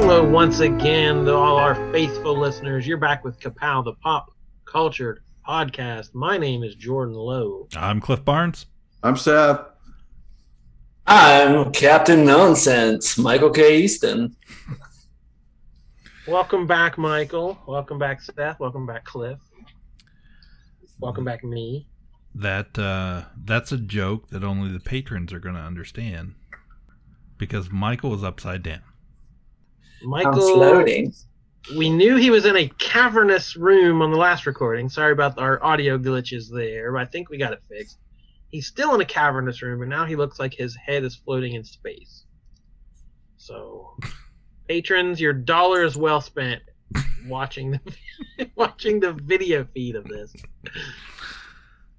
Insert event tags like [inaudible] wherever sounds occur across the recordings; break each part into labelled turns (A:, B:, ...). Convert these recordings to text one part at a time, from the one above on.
A: Hello, once again, to all our faithful listeners. You're back with Kapow, the pop culture podcast. My name is Jordan Lowe.
B: I'm Cliff Barnes.
C: I'm Seth.
D: I'm Captain Nonsense, Michael K. Easton.
A: Welcome back, Michael. Welcome back, Seth. Welcome back, Cliff. Welcome back, me.
B: That uh, that's a joke that only the patrons are going to understand because Michael is upside down.
D: I'm
A: Michael,
D: floating.
A: we knew he was in a cavernous room on the last recording. Sorry about our audio glitches there, but I think we got it fixed. He's still in a cavernous room, and now he looks like his head is floating in space. So, patrons, your dollar is well spent watching the [laughs] watching the video feed of this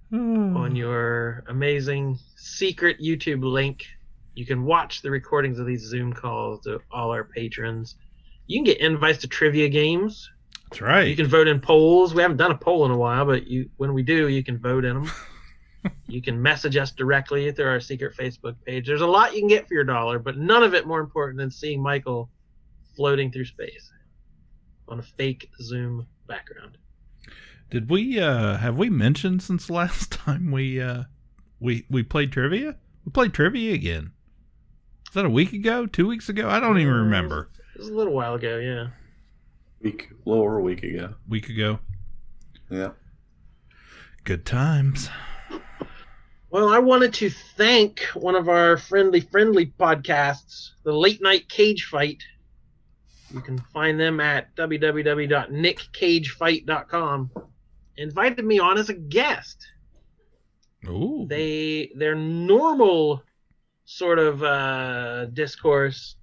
A: hmm. on your amazing secret YouTube link. You can watch the recordings of these Zoom calls to all our patrons. You can get invites to trivia games.
B: That's right.
A: You can vote in polls. We haven't done a poll in a while, but you when we do, you can vote in them. [laughs] you can message us directly through our secret Facebook page. There's a lot you can get for your dollar, but none of it more important than seeing Michael floating through space on a fake Zoom background.
B: Did we uh, have we mentioned since [laughs] last time we uh, we we played trivia? We played trivia again. Is that a week ago? Two weeks ago? I don't even remember.
A: It was a little while ago, yeah.
C: Week, a little over a week ago.
B: Week ago.
C: Yeah.
B: Good times.
A: Well, I wanted to thank one of our friendly, friendly podcasts, the Late Night Cage Fight. You can find them at www.nickcagefight.com. Invited me on as a guest.
B: Ooh.
A: They their normal sort of uh, discourse.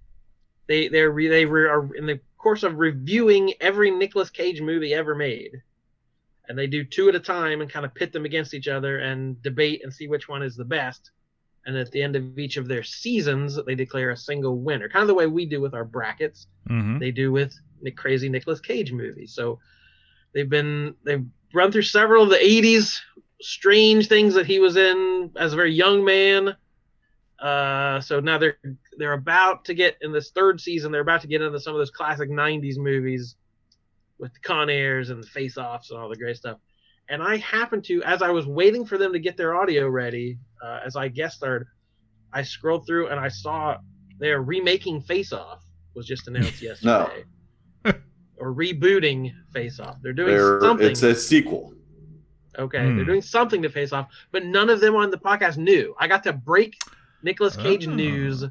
A: They they're re, they re, are in the course of reviewing every Nicolas Cage movie ever made, and they do two at a time and kind of pit them against each other and debate and see which one is the best. And at the end of each of their seasons, they declare a single winner, kind of the way we do with our brackets
B: hmm
A: they do with Nick crazy Nicolas Cage movies. So they've been they've run through several of the 80s strange things that he was in as a very young man. Uh, so now they're they're about to get in this third season. They're about to get into some of those classic '90s movies with the Con Airs and the Face Offs and all the great stuff. And I happened to, as I was waiting for them to get their audio ready, uh, as I guest starred, I scrolled through and I saw they're remaking Face Off was just announced [laughs] yesterday. [laughs] or rebooting Face Off. They're doing
C: There,
A: something.
C: it's a sequel.
A: Okay,
B: Hmm.
A: they're doing something to Face Off, but none of them on the podcast knew. I got to break Nicolas Cage
B: Oh.
A: news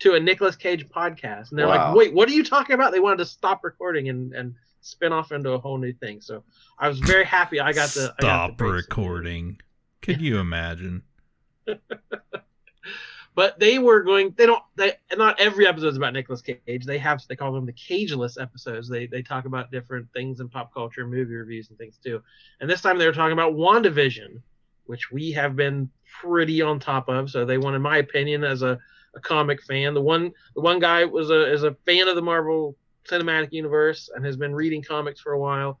A: to a Nicolas Cage podcast, and they're
C: Wow.
A: like, "Wait, what are you talking about?" They wanted to stop recording and and spin off into a whole new thing. So I was very happy. I got to I got to
B: Stop
A: break some news.
B: recording. Could you imagine? [laughs]
A: But they were going. They don't. They not every episode is about Nicolas Cage. They have they call them the Cageless episodes. They they talk about different things in pop culture, movie reviews, and things too. And this time they were talking about WandaVision, which we have been pretty on top of. So they wanted my opinion as a, a comic fan. The one the one guy was a is a fan of the Marvel Cinematic Universe and has been reading comics for a while.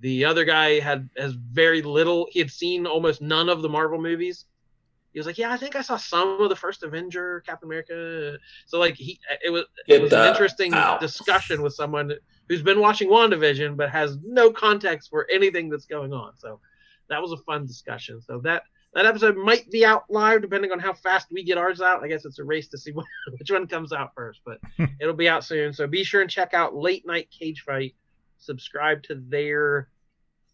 A: The other guy had has very little. He had seen almost none of the Marvel movies he was like, "Yeah, I think I saw some of the first Avenger, Captain America." So like he, it was it was an interesting
D: out.
A: discussion with someone who's been watching WandaVision but has no context for anything that's going on. So that was a fun discussion. So that that episode might be out live depending on how fast we get ours out. I guess it's a race to see [laughs] what, which one comes out first, but [laughs] it'll be out soon. So be sure and check out Late Night Cage Fight. Subscribe to their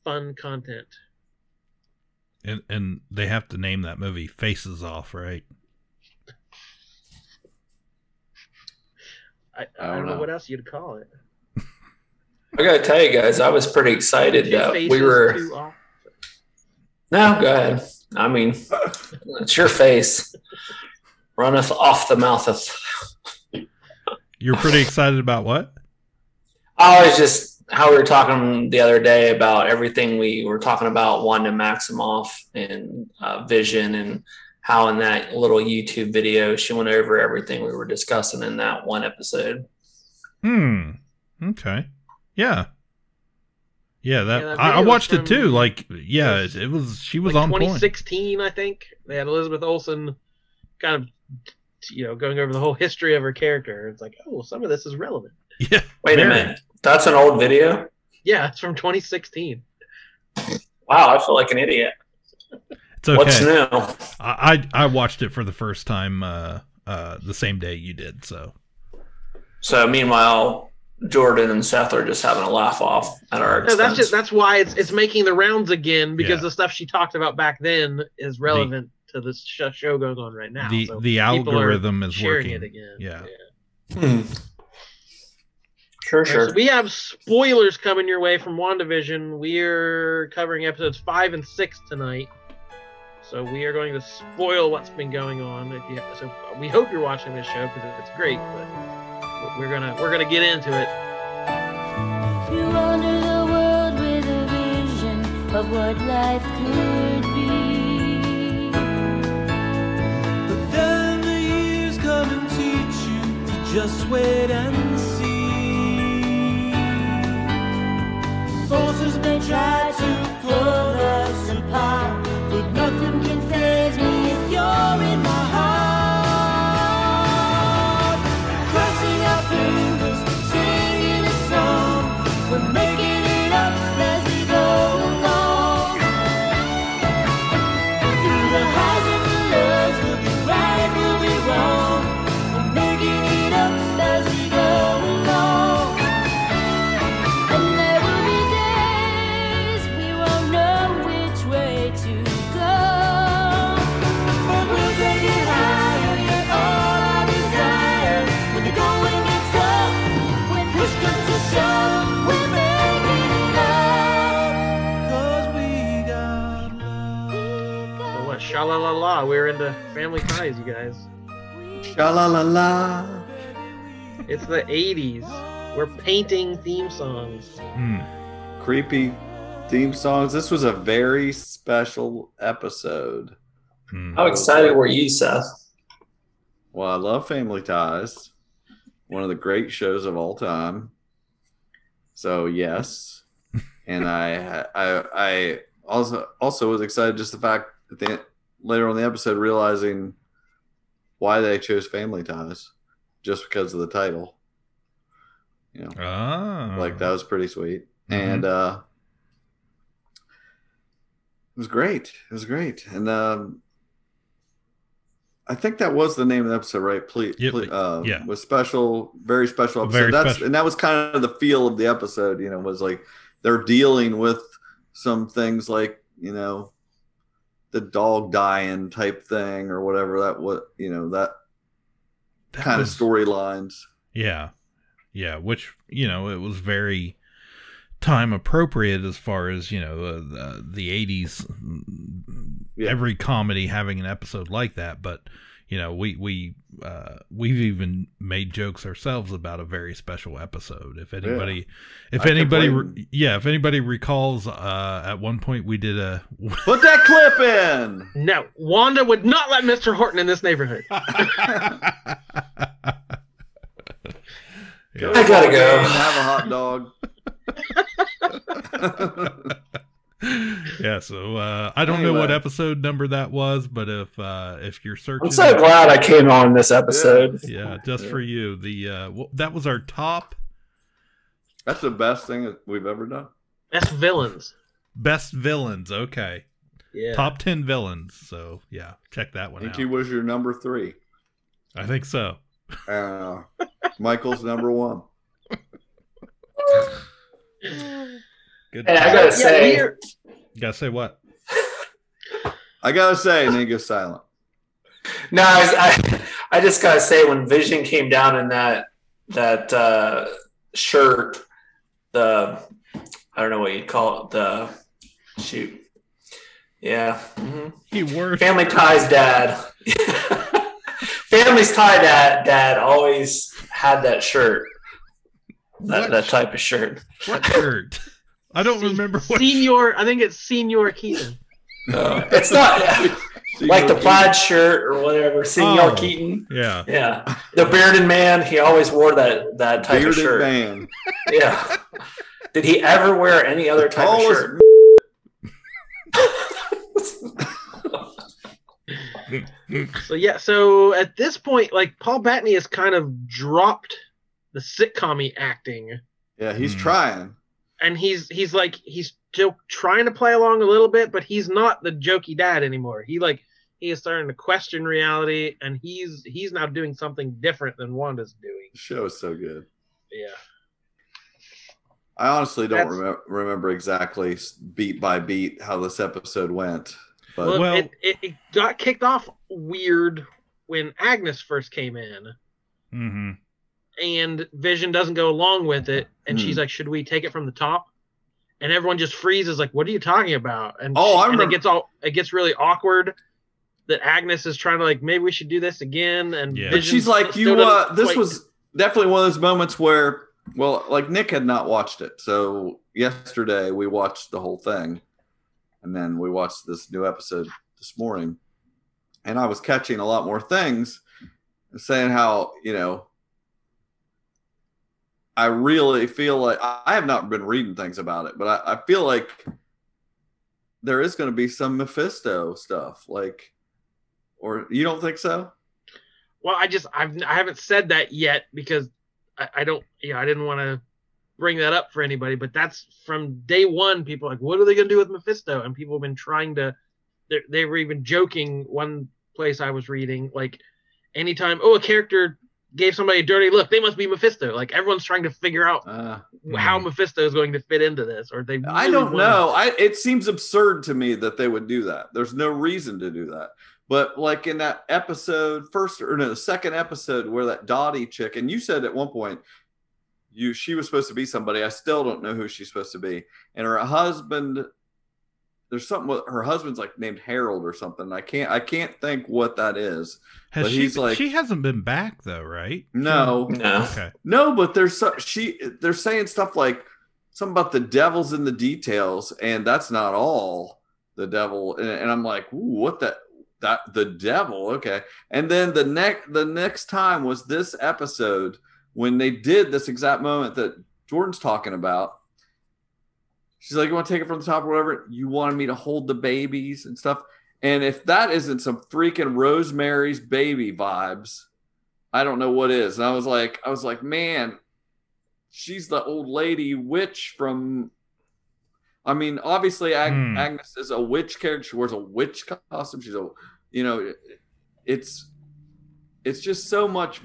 A: fun content.
B: And and they have to name that movie Faces Off, right?
A: I, I,
C: I
A: don't
C: don't
A: know
C: know.
A: what else you'd call it.
D: I gotta tell you guys, I was pretty excited
A: Two
D: that we were. No, go ahead. I mean, it's your face. Runneth off the mouth of.
B: You're pretty excited about what?
D: I was just how we were talking the other day about everything we were talking about Wanda Maximoff and uh, Vision and how in that little YouTube video she went over everything we were discussing in that one episode.
B: Hmm. Okay. Yeah. Yeah, that,
A: Yeah, that
B: I, I watched
A: was
B: it too. Like, yeah, it, it was. She was
A: like
B: on point.
A: 2016, I think. They had Elizabeth Olsen kind of, you know, going over the whole history of her character. It's like, oh, some of this is relevant. [laughs]
B: Yeah.
D: Wait
B: Very.
D: a minute, that's an old video.
A: Yeah, it's from 2016.
D: Wow, I feel like an idiot.
B: It's okay.
D: What's new?
B: I, I I watched it for the first time uh, uh, the same day you did. So
D: So meanwhile, Jordan and Seth are just having a laugh off at our
A: No, that's just that's why it's it's making the rounds again because
B: Yeah.
A: the stuff she talked about back then is relevant to this sh- show going on right now.
B: the
A: So
B: the algorithm is
A: sharing
B: working.
A: it again.
B: Yeah.
D: Hmm. Sure,
A: All right,
D: sure.
A: so we have spoilers coming your way from WandaVision. We're covering episodes five and six tonight. So we are going to spoil what's been going on. If you, so we hope you're watching this show because it's great, but we're gonna we're gonna get into it.
E: You wander the world with a vision of what life could be.
F: But then the years come and teach you to just wait and see.
E: Forces may try to pull us
A: la. We're into family ties, you guys.
C: Sha la la la.
A: It's the 80s. We're painting theme songs.
B: Hmm.
C: Creepy theme songs. This was a very special episode.
B: Hmm.
D: How excited were you, Seth?
C: Well, I love Family Ties, one of the great shows of all time. So yes, [laughs] and I I I also also was excited just the fact that the, later on the episode realizing why they chose Family Ties, just because of the title. You know,
B: Ah.
C: like that was pretty sweet,
B: Mhm.
C: and uh, it was great. It was great, and um, I think that was the name of the episode, right? Please,
B: Yep,
C: uh,
B: yeah.
C: was special, very special episode.
B: Very
C: That's
B: special.
C: and that was kind of the feel of the episode. You know, was like they're dealing with some things like you know the dog dying type thing or whatever that what you know that
B: That
C: kind of storylines.
B: Yeah. Yeah, which, you know, it was very time appropriate as far as, you know, uh, the, the 80s
C: Yeah.
B: every comedy having an episode like that, but you know, we we uh we've even made jokes ourselves about a very special episode. If anybody if
C: I
B: anybody re- yeah, if anybody recalls uh at one point we did a [laughs]
C: Put that clip in.
A: No, Wanda would not let Mr. Horton in this neighborhood. [laughs]
C: Go
D: I gotta go.
C: Have a hot dog. [laughs] [laughs]
B: yeah, so uh, I don't know what episode number that was, but if uh, if you're searching,
D: I'm so glad I came on this episode.
B: yeah, just for you, the uh, well, that was our top
C: That's the best thing that we've ever done.
A: Best villains.
B: best villains. Okay,
A: Yeah.
B: top ten villains. So yeah, check that
C: I
B: one
C: think
B: out.
C: he was your number three.
B: I think so.
C: Uh, Michael's number one. [laughs] [laughs]
B: Good.
D: Hey, I gotta
A: Yeah,
D: say,
A: we're-
B: Gotta say what?
C: I gotta say, and then go silent.
D: no, I, I, I just gotta say, when Vision came down in that that uh, shirt, the I don't know what you'd call it, the shoot, yeah, mhm.
B: He wore
D: Family Ties dad. [laughs] Family's Tie dad dad always had that shirt. that, that type of shirt.
B: What shirt? [laughs] I don't
A: Se-
B: remember what.
A: Senior, I think it's Senior Keaton.
D: Uh, it's not [laughs] like the plaid shirt or whatever. Senior
B: Oh.
D: Keaton.
B: Yeah.
D: Yeah, the bearded man. He always wore that that type
C: bearded
D: of shirt.
C: man. [laughs]
D: Yeah. Did he ever wear any other type of
C: as
D: shirt? [laughs]
A: So yeah, so at this point, like Paul Bettany has kind of dropped the sitcom acting,
C: Yeah, he's
B: Hmm.
C: trying.
A: And he's he's like he's still trying to play along a little bit, but he's not the jokey dad anymore. He like he is starting to question reality, and he's he's now doing something different than Wanda's doing.
C: The show is so good.
A: Yeah.
C: I honestly don't
A: That's-
C: remember, remember exactly beat by beat how this episode went, but
A: Well,
B: Well-
A: it, it, it got kicked off weird when Agnes first came in,
B: hmm
A: and Vision doesn't go along with it, and
C: Hmm.
A: she's like, "Should we take it from the top?" And everyone just freezes, like, "What are you talking about?" And
C: Oh, I
A: and it gets all it gets really awkward. That Agnes is trying to like, maybe we should do this again, and
B: Yeah.
C: but she's like, you.
A: doesn't
C: Uh, this
A: quite-
C: was definitely one of those moments where, well, like Nick had not watched it, so yesterday we watched the whole thing, and then we watched this new episode this morning, and I was catching a lot more things, saying how you know. I really feel like I have not been reading things about it, but I, I feel like there is going to be some Mephisto stuff, like, or you don't think so?
A: Well, I just I've I haven't said that yet because I, I don't you know I didn't want to bring that up for anybody, but that's from day one. People like, what are they gonna do with Mephisto? And people have been trying to. They were even joking. One place I was reading, like, anytime oh a character gave somebody a dirty look, they must be Mephisto. Like everyone's trying to figure out
C: Uh,
A: how Mephisto is going to fit into this, or they.
C: I don't
A: wanna-
C: know. I it seems absurd to me that they would do that. There's no reason to do that. But like in that episode, first or no, the second episode where that Dottie chick, and you said at one point you she was supposed to be somebody. I still don't know who she's supposed to be. And her husband, there's something with her husband's like named Harold or something. I can't I can't think what that is.
B: Has
C: But
B: she?
C: he's
B: been-
C: like-
B: she hasn't been back though, right?
C: No,
D: No.
B: Okay.
C: No, but there's so, she they're saying stuff like something about the devil's in the details, and that's not all the devil. And, and I'm like, Ooh, what the that the devil? Okay. And then the next the next time was this episode when they did this exact moment that Jordan's talking about. She's like, You want to take it from the top or whatever? You wanted me to hold the babies and stuff. And if that isn't some freaking Rosemary's baby vibes, I don't know what is. And I was like, I was like, man, she's the old lady witch from. I mean, obviously, Ag-
B: Hmm.
C: Agnes is a witch character. She wears a witch costume. She's a, you know, it's, it's just so much.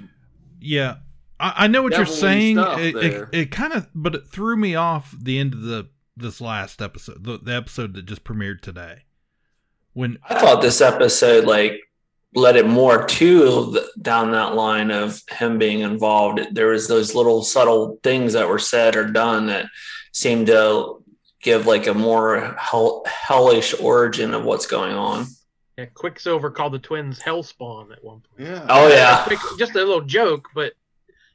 B: Yeah, I, I know what you're saying. It, it, it kind of, but it threw me off the end of the this last episode, the, the episode that just premiered today. When
D: I thought this episode like led it more to the, down that line of him being involved. There was those little subtle things that were said or done that seemed to give like a more hell, hellish origin of what's going on.
A: Yeah, Quicksilver called the twins Hellspawn at one point.
C: Yeah.
D: Oh yeah,
A: Quick, just a little joke, but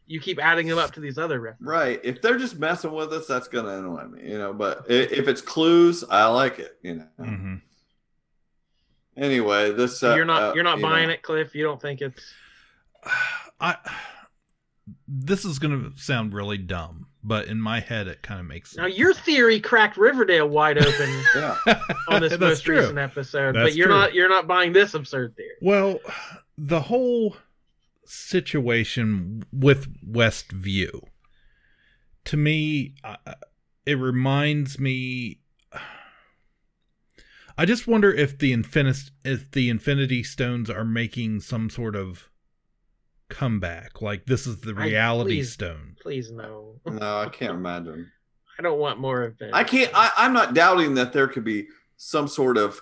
A: you keep adding them up to these other references.
C: Right. If they're just messing with us, that's gonna annoy me, you know. But if it's clues, I like it, you know.
B: Mhm.
C: Anyway, this uh,
A: you're not
C: uh,
A: you're not
C: you know.
A: buying it, Cliff. You don't think it's [sighs]
B: I, this is gonna sound really dumb, but in my head, it kind of makes sense.
A: now
B: sense.
A: your theory cracked Riverdale wide open [laughs]
C: Yeah.
A: on this [laughs] most
B: true.
A: recent episode,
B: That's
A: but you're
B: true.
A: not you're not buying this absurd theory.
B: Well, the whole situation with Westview, to me, uh, it reminds me. I just wonder if the infinity if the Infinity Stones are making some sort of comeback, like this is the
A: I-
B: Reality
A: please.
B: Stone.
A: Please no.
C: No, I can't imagine.
A: I don't want more of it.
C: I can't. I, I'm not doubting that there could be some sort of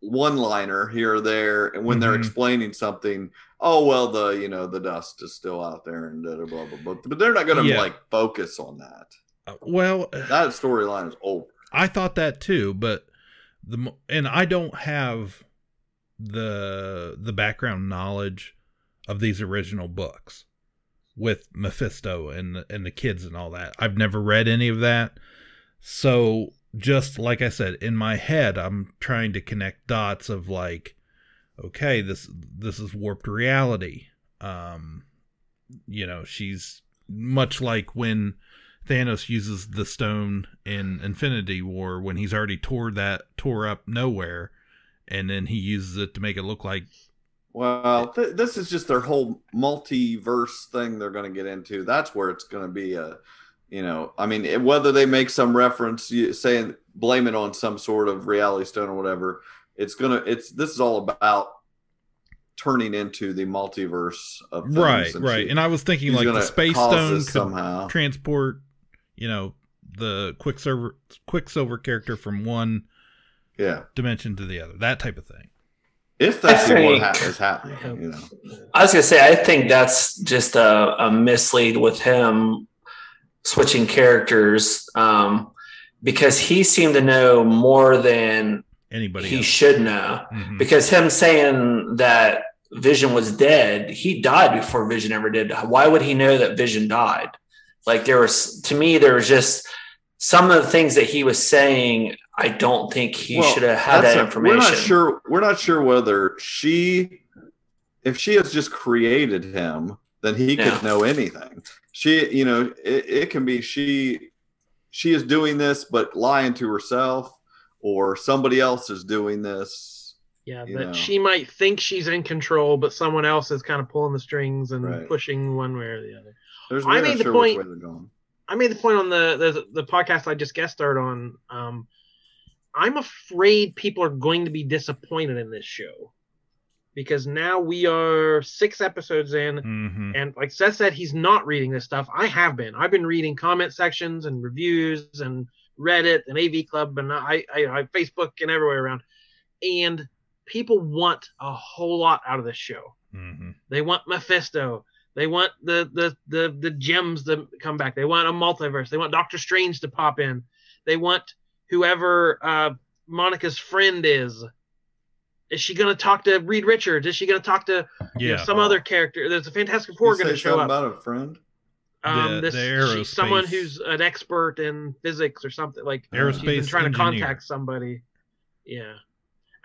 C: one-liner here or there, and when they're
B: Mhm.
C: explaining something, oh well, the you know the dust is still out there, and blah blah blah. blah. But, but they're not going to
B: Yeah.
C: like focus on that.
B: Uh, Well,
C: That storyline is over.
B: I thought that too, but the and I don't have the the background knowledge of these original books. with Mephisto and and the kids and all that. I've never read any of that. So just like I said, in my head, I'm trying to connect dots of like, okay, this this is warped reality. Um, you know, she's much like when Thanos uses the stone in Infinity War when he's already tore that tore up nowhere, and then he uses it to make it look like
C: Well, th- this is just their whole multiverse thing they're going to get into. That's where it's going to be a, you know, I mean, whether they make some reference saying blame it on some sort of reality stone or whatever, it's gonna. It's this is all about turning into the multiverse of things
B: right,
C: and
B: right.
C: she-
B: And I was thinking like the space stone could
C: somehow.
B: transport, you know, the Quicksilver Quicksilver character from one
C: yeah,
B: dimension to the other, that type of thing.
C: if that's
D: I
C: what
D: think-
C: ha- is happening, you know.
D: I was gonna say, I think that's just a, a mislead with him switching characters um, because he seemed to know more than
B: Anybody
D: he
B: else?
D: should know.
B: Mhm.
D: Because him saying that Vision was dead, he died before Vision ever did. Why would he know that Vision died? Like there was, to me, there was just some of the things that he was saying. I don't think he
C: Well,
D: should have had
C: that's
D: that
C: a-
D: information.
C: We're not sure. We're not sure whether she, if she has just created him, then he
D: Yeah.
C: could know anything. She, you know, it, it can be she, she is doing this but lying to herself, or somebody else is doing this.
A: Yeah, that
C: know.
A: she might think she's in control, but someone else is kind of pulling the strings and
C: Right.
A: pushing one way or the other.
C: There's
A: I made
C: not
A: the
C: sure
A: point-
C: which way they're going.
A: I made the point on the the, the podcast I just guest starred on. Um, I'm afraid people are going to be disappointed in this show because now we are six episodes in,
B: Mhm.
A: and like Seth said, he's not reading this stuff. I have been. I've been reading comment sections and reviews and Reddit and AV Club and I, I, I Facebook and everywhere around, and people want a whole lot out of this show.
B: Mhm.
A: They want Mephisto. They want the the the the gems to come back. They want a multiverse. They want Doctor Strange to pop in. They want whoever uh, Monica's friend is. Is she gonna talk to Reed Richards? Is she gonna talk to you know,
B: Yeah.
A: some other character? There's a Fantastic Four going to show up.
C: about a friend.
A: Um,
B: The-
A: this
B: the
A: she's someone who's an expert in physics or something like. she's been
B: Aerospace
A: trying to contact somebody. Yeah.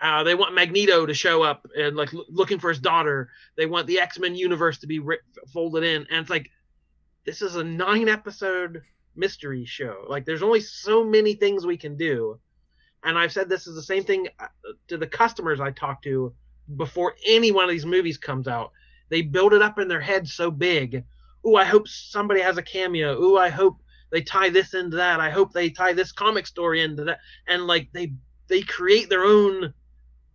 A: Uh, they want Magneto to show up and like l- looking for his daughter. They want the X Men universe to be ri- folded in, and it's like this is a nine episode mystery show. Like there's only so many things we can do, and I've said this is the same thing uh, to the customers I talk to before any one of these movies comes out. They build it up in their head so big. Ooh, I hope somebody has a cameo. Ooh, I hope they tie this into that. I hope they tie this comic story into that. And like they they create their own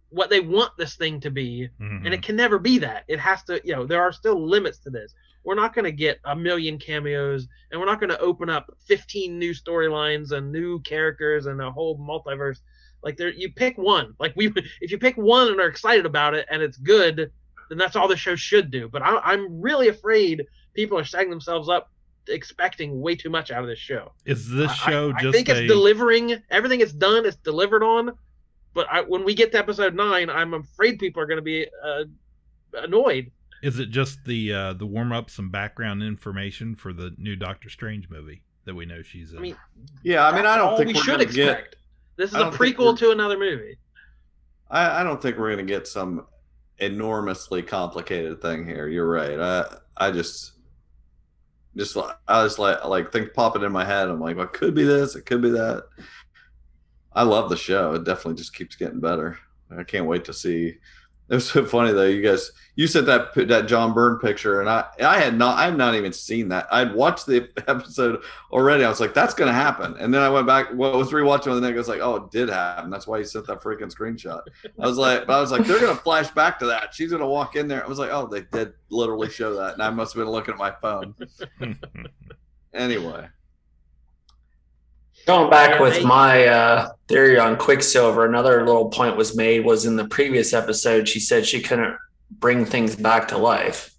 A: what they want this thing to be
B: Mhm.
A: and it can never be that it has to you know there are still limits to this we're not going to get a million cameos and we're not going to open up 15 new storylines and new characters and a whole multiverse. Like there you pick one. Like we [laughs] if you pick one and are excited about it and it's good then that's all the show should do. But I, i'm really afraid people are setting themselves up expecting way too much out of this show.
B: Is this show
A: I,
B: just
A: I think it's delivering everything it's done it's delivered on but I, when we get to episode nine i'm afraid people are going to be uh, annoyed
B: is it just the uh the warm up some background information for the new Doctor Strange movie that we know she's in?
A: i mean
C: Yeah, I mean, I don't think
A: we should expect
C: get.
A: this is a prequel to another movie
C: I, I don't think we're gonna get some enormously complicated thing here. You're right. I I just just li- I just like like think popping in my head. I'm like, well, it could be this, it could be that. I love the show. It definitely just keeps getting better. I can't wait to see. It was so funny though. You guys, you sent that that John Byrne picture, and I I had not I had not even seen that. I'd watched the [laughs] episode already. I was like, that's gonna happen. And then I went back. Well, I was rewatching the next. I was like, oh, it did happen. That's why you sent that freaking screenshot. I was like, but I was like, they're gonna flash back to that. She's gonna walk in there. I was like, oh, they did literally show that, and I must have been looking at my phone. [laughs] Anyway,
D: Going back with my uh, theory on Quicksilver, another little point was made was in the previous episode. She said she couldn't bring things back to life.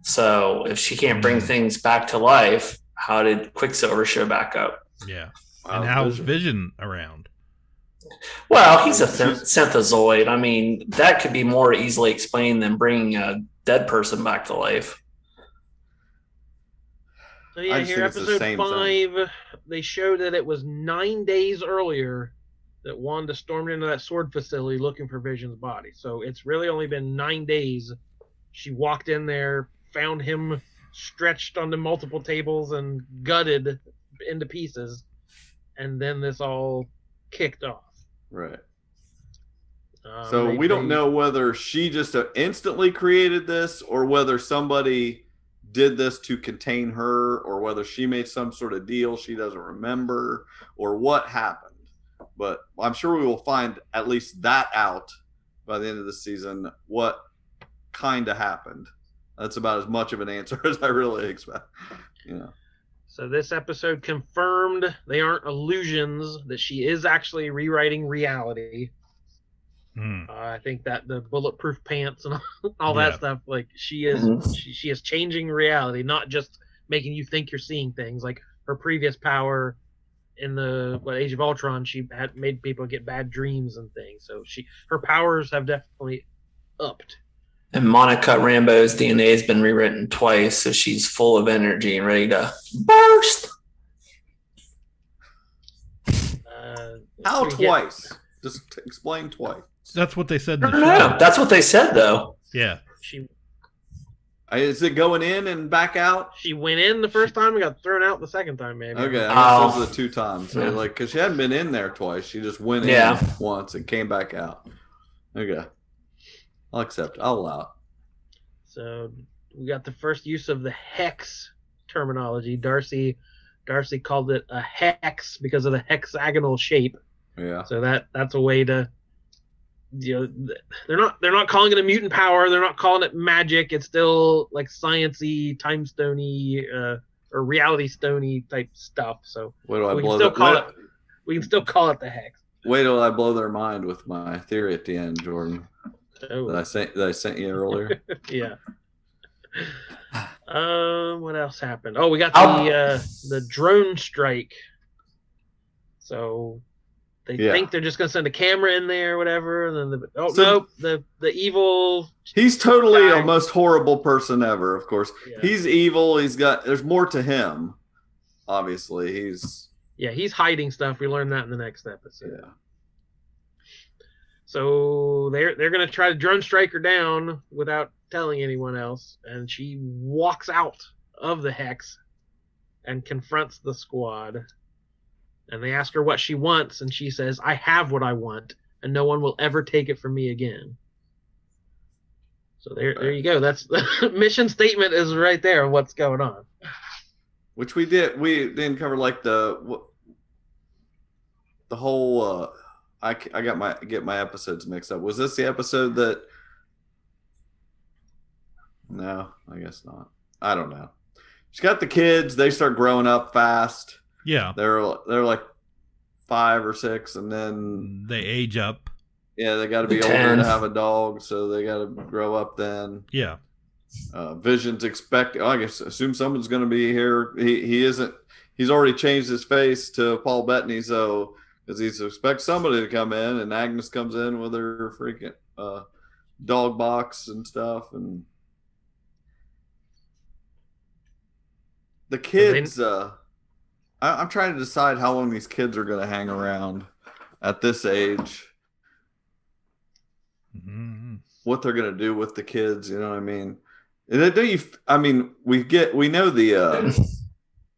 D: So if she can't bring
B: Mhm.
D: things back to life, how did Quicksilver show back up?
B: yeah.
C: Wow,
B: and how's
C: Vision.
B: Vision around?
D: Well, he's a th- synthezoid. I mean, that could be more easily explained than bringing a dead person back to life.
A: So
C: I
A: yeah,
C: just
A: here
C: it's the
A: episode
C: same
A: five, they show that it was nine days earlier that Wanda stormed into that sword facility looking for Vision's body. So it's really only been nine days. She walked in there, found him stretched onto multiple tables and gutted into pieces, and then this all kicked off.
C: Right.
A: Um,
C: So
A: they-
C: we don't
A: they-
C: know whether she just instantly created this or whether somebody did this to contain her or whether she made some sort of deal she doesn't remember or what happened. But I'm sure we will find at least that out by the end of the season what kind of happened. That's about as much of an answer [laughs] as I really expect. Know.
A: So this episode confirmed they aren't illusions, that she is actually rewriting reality.
B: Hmm.
A: Uh, I think that the bulletproof pants and [laughs] all
B: Yeah.
A: that stuff, like she is,
D: Mhm.
A: she, she is changing reality, not just making you think you're seeing things. Like her previous power in the what Age of Ultron, she had made people get bad dreams and things. So she, her powers have definitely upped.
D: And Monica Rambo's DNA has been rewritten twice, so she's full of energy and ready to burst.
A: Uh,
C: How
A: we get-
C: twice? Just t- explain twice.
B: That's what they said
D: I
B: in the
D: don't
B: show.
D: know. That's what they said, though.
B: Yeah.
A: She
C: Uh, Is it going in and back out?
A: she went in the first time and got thrown out the second time, maybe.
C: Okay, I guess
D: Oh.
C: those are the two times. So,
D: Yeah.
C: like, because she hadn't been in there twice, she just went
D: Yeah.
C: in once and came back out. Okay, I'll accept. I'll allow. it.
A: So we got the first use of the hex terminology. Darcy Darcy called it a hex because of the hexagonal shape.
C: Yeah,
A: So that that's a way to you know they're not they're not calling it a mutant power. They're not calling it magic. It's still like sciency, time stony, uh, or reality stony type stuff. So
C: wait till I
A: we can still
C: The,
A: call
C: wait,
A: it we can still call it the hex.
C: wait till I blow their mind with my theory at the end, Jordan. That I sent that I sent you earlier. [laughs]
A: yeah. [sighs] Um, what else happened? Oh, we got
D: I'll-
A: the uh, the drone strike. So they
C: Yeah.
A: think they're just gonna send a camera in there, or whatever. And then the oh
C: So-
A: no, the the evil.
C: He's totally
A: Guy.
C: the most horrible person ever. Of course,
A: Yeah,
C: he's evil. He's got. There's more to him. Obviously, he's
A: yeah, he's hiding stuff. We learned that in the next episode.
C: yeah.
A: So they're they're gonna try to drone strike her down without telling anyone else, and she walks out of the hex and confronts the squad. And they ask her what she wants, and she says, "I have what I want, and no one will ever take it from me again." So there, there you go. That's the [laughs] mission statement is right there. What's going on?
C: which we did we didn't cover like the the whole uh I I got my get my episodes mixed up was this the episode that no i guess not i don't know she's got the kids they start growing up fast
B: Yeah.
C: they're they're like five or six and then
B: They age up.
C: yeah they got to be
D: The
C: older to have a dog so they got to grow up then
B: Yeah.
C: uh, Vision's expect. I guess assume someone's going to be here. He he isn't. He's already changed his face to Paul Bettany, so because he's expect somebody to come in, and Agnes comes in with her freaking uh, dog box and stuff, and the kids. Uh, I, I'm trying to decide how long these kids are going to hang around at this age.
B: Mhm.
C: what they're gonna do with the kids. You know what I mean? And then do you? I mean, we get we know the uh,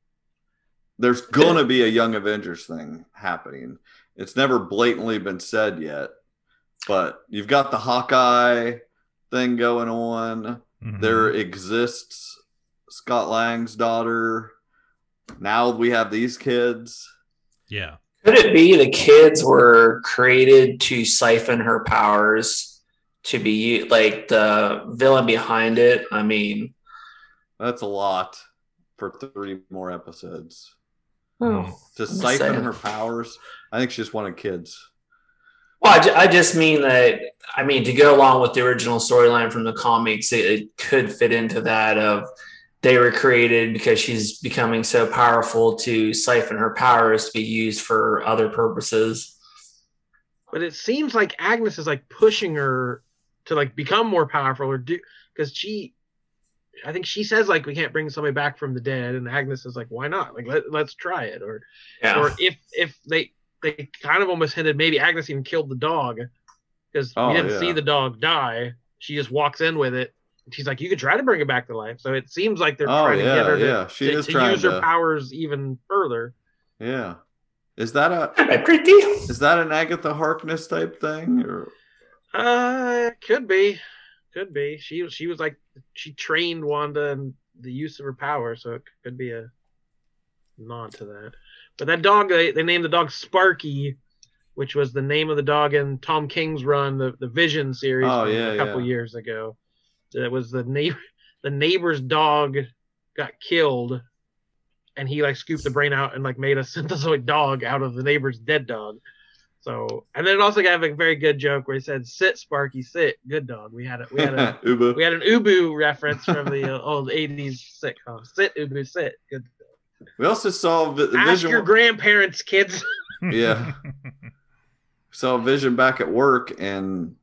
C: [laughs] there's gonna be a Young Avengers thing happening. It's never blatantly been said yet, but you've got the Hawkeye thing going on.
B: Mhm.
C: There exists Scott Lang's daughter. Now we have these kids.
B: Yeah.
D: Could it be the kids were created to siphon her powers to be like the villain behind it? I mean,
C: That's a lot for three more episodes.
D: oh.
C: Hmm.
D: To
C: siphon
D: saying.
C: her powers, I think she just wanted kids.
D: Well, I, ju- I just mean that. I mean to go along with the original storyline from the comics, it, it could fit into that of they were created because she's becoming so powerful to siphon her powers to be used for other purposes.
A: But it seems like Agnes is like pushing her to like become more powerful or do because she I think she says like we can't bring somebody back from the dead, and Agnes is like, why not? Like let let's try it. Or
D: Yeah.
A: or if if they they kind of almost hinted maybe Agnes even killed the dog because
C: Oh,
A: we didn't
C: yeah.
A: see the dog die. She just walks in with it. She's like, you could try to bring it back to life. So it seems like they're
C: Oh
A: trying to get
C: yeah,
A: her to,
C: yeah. She
A: to,
C: is
A: to
C: trying
A: use
C: to.
A: her powers even further.
C: Yeah. Is that a
D: Hi, pretty.
C: is that an Agatha Harkness type thing or
A: Uh, could be, could be. She she was like she trained Wanda in the use of her power, so it could be a nod to that. But that dog, they, they named the dog Sparky, which was the name of the dog in Tom King's run, the, the Vision series,
C: Oh, yeah,
A: a couple
C: yeah.
A: years ago. That was the neighbor, the neighbor's dog got killed, and he like scooped the brain out and like made a [laughs] synthezoid dog out of the neighbor's dead dog. So, and then it also got a very good joke where he said, "Sit, Sparky, sit, good dog." We had a we had a [laughs]
C: Uba?
A: we had an Ubu reference from the uh, old '80s sitcom. Sit, Ubu, sit, good. Dog.
C: We also saw Vi-
A: Ask
C: Vision.
A: your grandparents, kids. [laughs]
C: Yeah. saw Vision back at work, and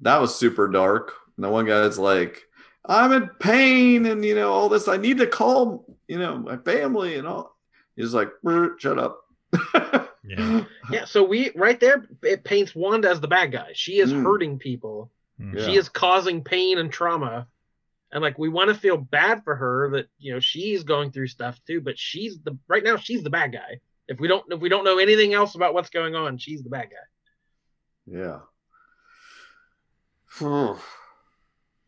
C: that was super dark. And the one guy's like, "I'm in pain, and you know all this. I need to call, you know, my family and all." He's like, "Shut up." [laughs]
B: Yeah.
A: yeah, so we right there it paints Wanda as the bad guy. She is
C: Mm.
A: hurting people.
B: Mm.
C: Yeah.
A: She is causing pain and trauma. And like we want to feel bad for her that you know she's going through stuff too, but she's the right now she's the bad guy. If we don't if we don't know anything else about what's going on, she's the bad guy.
C: Yeah. [sighs]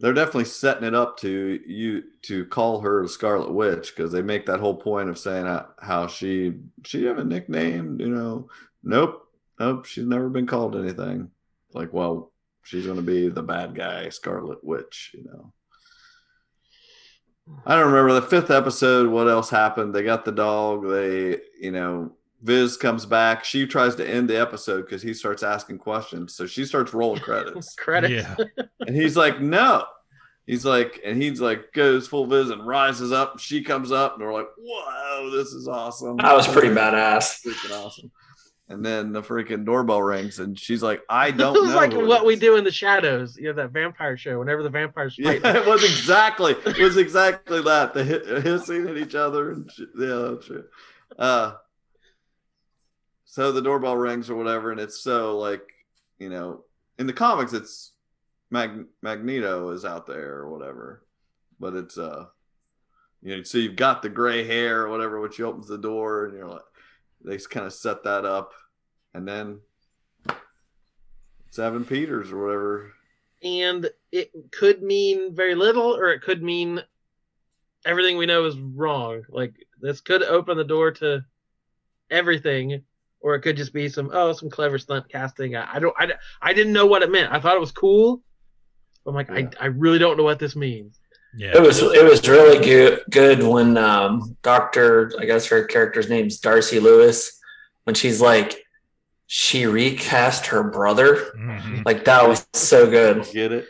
C: They're definitely setting it up to you to call her Scarlet Witch because they make that whole point of saying how, she she have a nickname, you know. Nope, nope, she's never been called anything. Like, well, she's gonna be the bad guy, Scarlet Witch, you know. I don't remember the fifth episode. What else happened? They got the dog. They, you know, Viz comes back. She tries to end the episode because he starts asking questions. So she starts rolling credits. [laughs]
A: Credits.
B: Yeah. [laughs]
C: and he's like, no. He's like, and he's like, goes full Viz and rises up. She comes up, and we're like, whoa, this is awesome.
D: That was pretty badass.
C: Freaking awesome. And then the freaking doorbell rings, and she's like, I [laughs] don't
A: was
C: know.
A: like
C: who it
A: what we do in the shadows, you know, that vampire show. Whenever the vampires
C: Yeah,
A: fight,
C: it was exactly it was exactly that the hi- hissing at each other and shit. yeah, that's true. Uh, so the doorbell rings or whatever, and it's so like you know in the comics it's Mag- Magneto is out there or whatever, but it's uh you know so you've got the gray hair or whatever, which opens the door and you're like they kind of set that up, and then Evan Peters or whatever.
A: and it could mean very little, or it could mean everything we know is wrong. Like this could open the door to everything, or it could just be some oh some clever stunt casting. I, I don't I, I didn't know what it meant. I thought it was cool. I'm like
C: Yeah.
A: I, I really don't know what this means.
B: Yeah.
D: It was it was really good good when um Doctor I guess her character's name's Darcy Lewis when she's like she recast her brother
B: Mhm.
D: like that was so good.
C: Get it?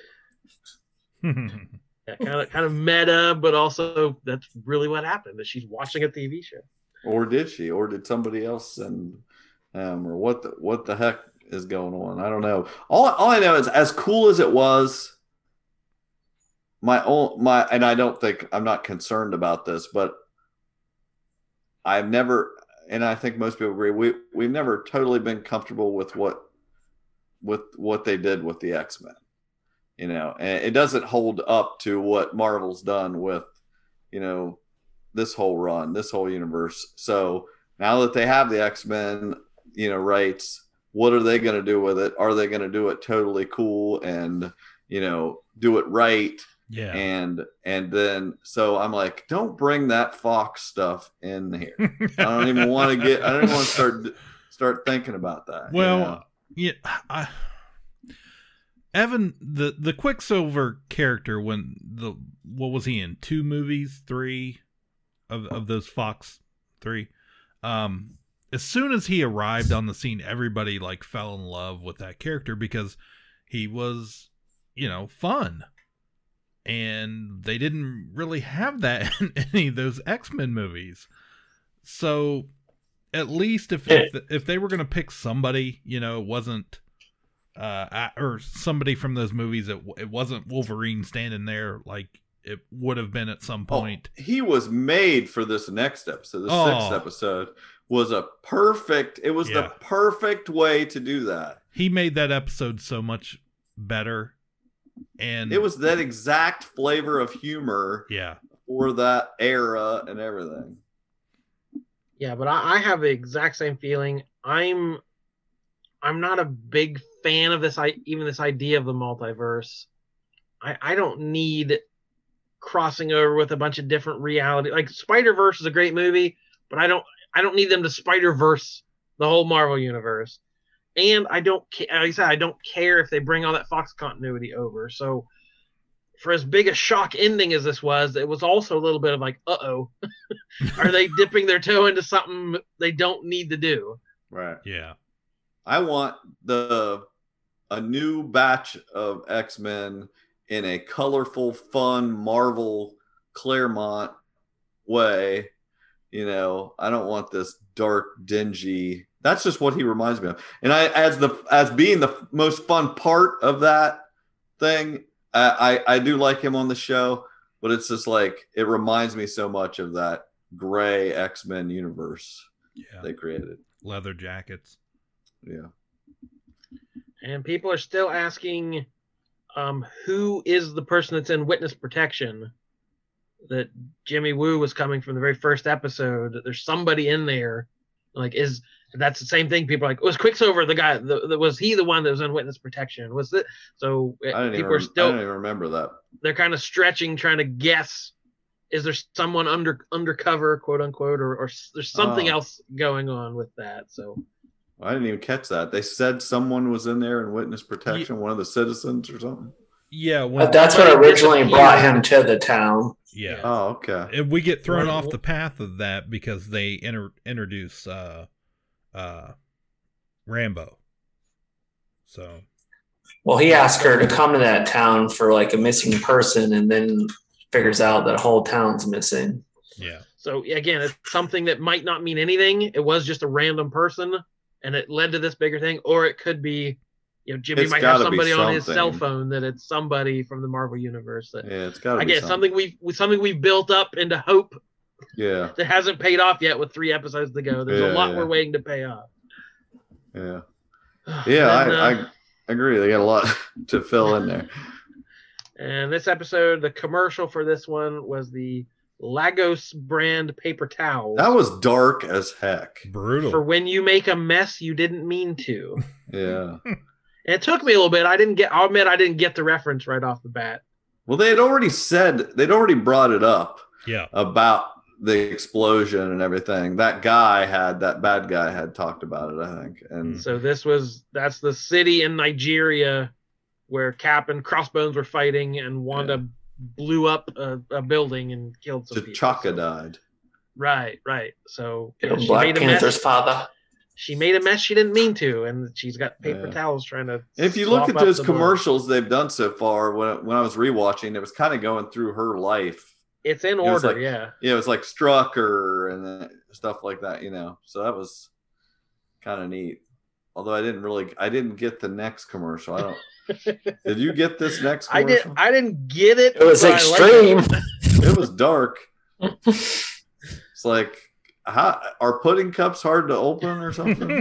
C: [laughs]
A: Yeah, kind of kind of meta, but also that's really what happened. That she's watching a TV show.
C: or did she or did somebody else send um or what the what the heck is going on? I don't know. All, all i know is as cool as it was my own my and i don't think i'm not concerned about this but i've never and i think most people agree we we've never totally been comfortable with what with what they did with the x-men you know? And it doesn't hold up to what marvel's done with you know this whole run, this whole universe. So now that they have the X Men, you know, rights, what are they going to do with it? Are they going to do it totally cool and you know do it right?
B: yeah.
C: And and then so I'm like, don't bring that Fox stuff in here. I don't even [laughs] want to get. I don't even want to start start thinking about that. you
B: Well,
C: know?
B: yeah, I, Evan, the the Quicksilver character when the what was he in two movies, three of of those Fox three. Um, as soon as he arrived on the scene, everybody like fell in love with that character because he was, you know, fun. And they didn't really have that [laughs] in any of those X Men movies. So at least if if, if they were going to pick somebody, you know, it wasn't uh or somebody from those movies it, it wasn't Wolverine standing there like it would have been at some
C: Oh,
B: point.
C: he was made for this next episode. The sixth
B: Oh.
C: episode was a perfect. It was
B: Yeah.
C: the perfect way to do that.
B: He made that episode so much better, and
C: It was that exact flavor of humor
B: yeah,
C: for that era and everything.
A: Yeah, but I, I have the exact same feeling. I'm I'm not a big fan of this I even this idea of the multiverse. I, I don't need crossing over with a bunch of different reality. Like Spider Verse is a great movie, but I don't I don't need them to Spider Verse the whole Marvel universe. And I don't ca- like I said I don't care if they bring all that Fox continuity over. So for as big a shock ending as this was, it was also a little bit of like, uh oh, [laughs] are they [laughs] dipping their toe into something they don't need to do?
C: Right.
B: yeah,
C: I want the a new batch of X Men in a colorful, fun Marvel Claremont way. You know, I don't want this dark, dingy. That's just what he reminds me of. And I, as the as being the most fun part of that thing, I I, I do like him on the show, but it's just like it reminds me so much of that gray X Men universe
B: yeah.
C: they created.
B: Leather jackets.
C: Yeah.
A: And people are still asking um, who is the person that's in witness protection that Jimmy Woo was coming from the very first episode. That There's somebody in there. Like, is that's the same thing? People are like, was Quicksilver the guy? The, the, was he the one that was in witness protection? Was it? So
C: I didn't, even,
A: people are
C: I
A: still
C: didn't even remember that.
A: they're kind of stretching, trying to guess. Is there someone under undercover, quote unquote, or, or there's something
C: Oh.
A: else going on with that? So
C: I didn't even catch that. They said someone was in there in witness protection, one of the citizens or something.
B: Yeah, when,
D: But that's what originally brought him to the town.
B: yeah.
C: Oh, okay.
B: And we get thrown
A: Right.
B: off the path of that because they inter- introduce uh uh Rambo. So
D: Well, he asked her to come to that town for like a missing person, and then figures out that a whole town's missing.
B: yeah.
A: So again, it's something that might not mean anything. It was just a random person, and it led to this bigger thing. Or it could be, you know, Jimmy
C: It's
A: might have somebody on his cell phone that it's somebody from the Marvel universe. That
C: Yeah, it's got to
A: I
C: be
A: guess something we've something we've built up into hope
C: Yeah, [laughs]
A: that hasn't paid off yet with three episodes to go. There's
C: Yeah,
A: a lot
C: yeah.
A: we're waiting to pay off.
C: yeah, [sighs] yeah.
A: then,
C: I,
A: uh,
C: I agree. They got a lot [laughs] to fill in there. [laughs]
A: And this episode, the commercial for this one was the Lagos brand paper towel.
C: That was dark as heck.
B: Brutal.
A: for when you make a mess you didn't mean to. [laughs]
C: Yeah.
A: It took me a little bit. I didn't get. I'll admit I didn't get the reference right off the bat.
C: Well, they had already said they'd already brought it up
B: yeah.
C: about the explosion and everything. That guy had that bad guy had talked about it, I think. And
A: So this was that's the city in Nigeria where Cap and Crossbones were fighting, and Wanda blew up a, a building and killed some people.
C: T'Chaka
A: So-
C: died.
A: Right, right. So
D: You know,
A: she
D: Black
A: made a
D: Panther's
A: mess.
D: father.
A: She made a mess she didn't mean to, and she's got paper
C: Yeah.
A: towels trying to.
C: And if you look at those
A: the blood.
C: commercials they've done so far, when when I was rewatching, it was kind of going through her life.
A: it's in
C: it
A: order.
C: like-
A: yeah.
C: Yeah, it was like Strucker and uh, stuff like that, you know. So that was kind of neat. Although I didn't really, I didn't get the next commercial. I don't. [laughs] did you get this next
A: I did.
C: commercial?
A: I didn't get it.
D: It was
A: but I liked
D: extreme.
C: it [laughs] [laughs] was dark. It's like, how are pudding cups hard to open or something?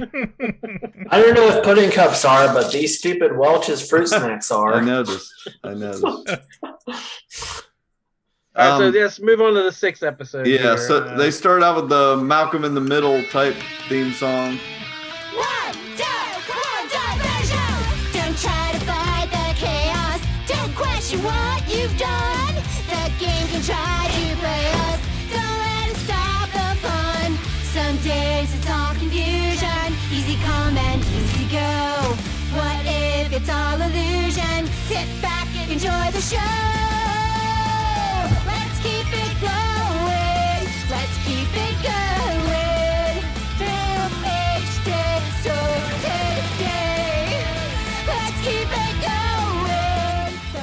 D: I don't know if pudding cups are, but these stupid Welch's fruit snacks are.
C: I
D: are.
C: noticed. I noticed.
A: All right, so
C: Um,
A: let's move on to the sixth episode.
C: Yeah,
A: here.
C: so
A: Uh,
C: they start out with the Malcolm in the Middle type theme song.
E: One, two, one, what you've done. The game can try to play us. Don't let it stop the fun. Some days it's all confusion. Easy come and easy go. What if it's all illusion? Sit back and enjoy the show.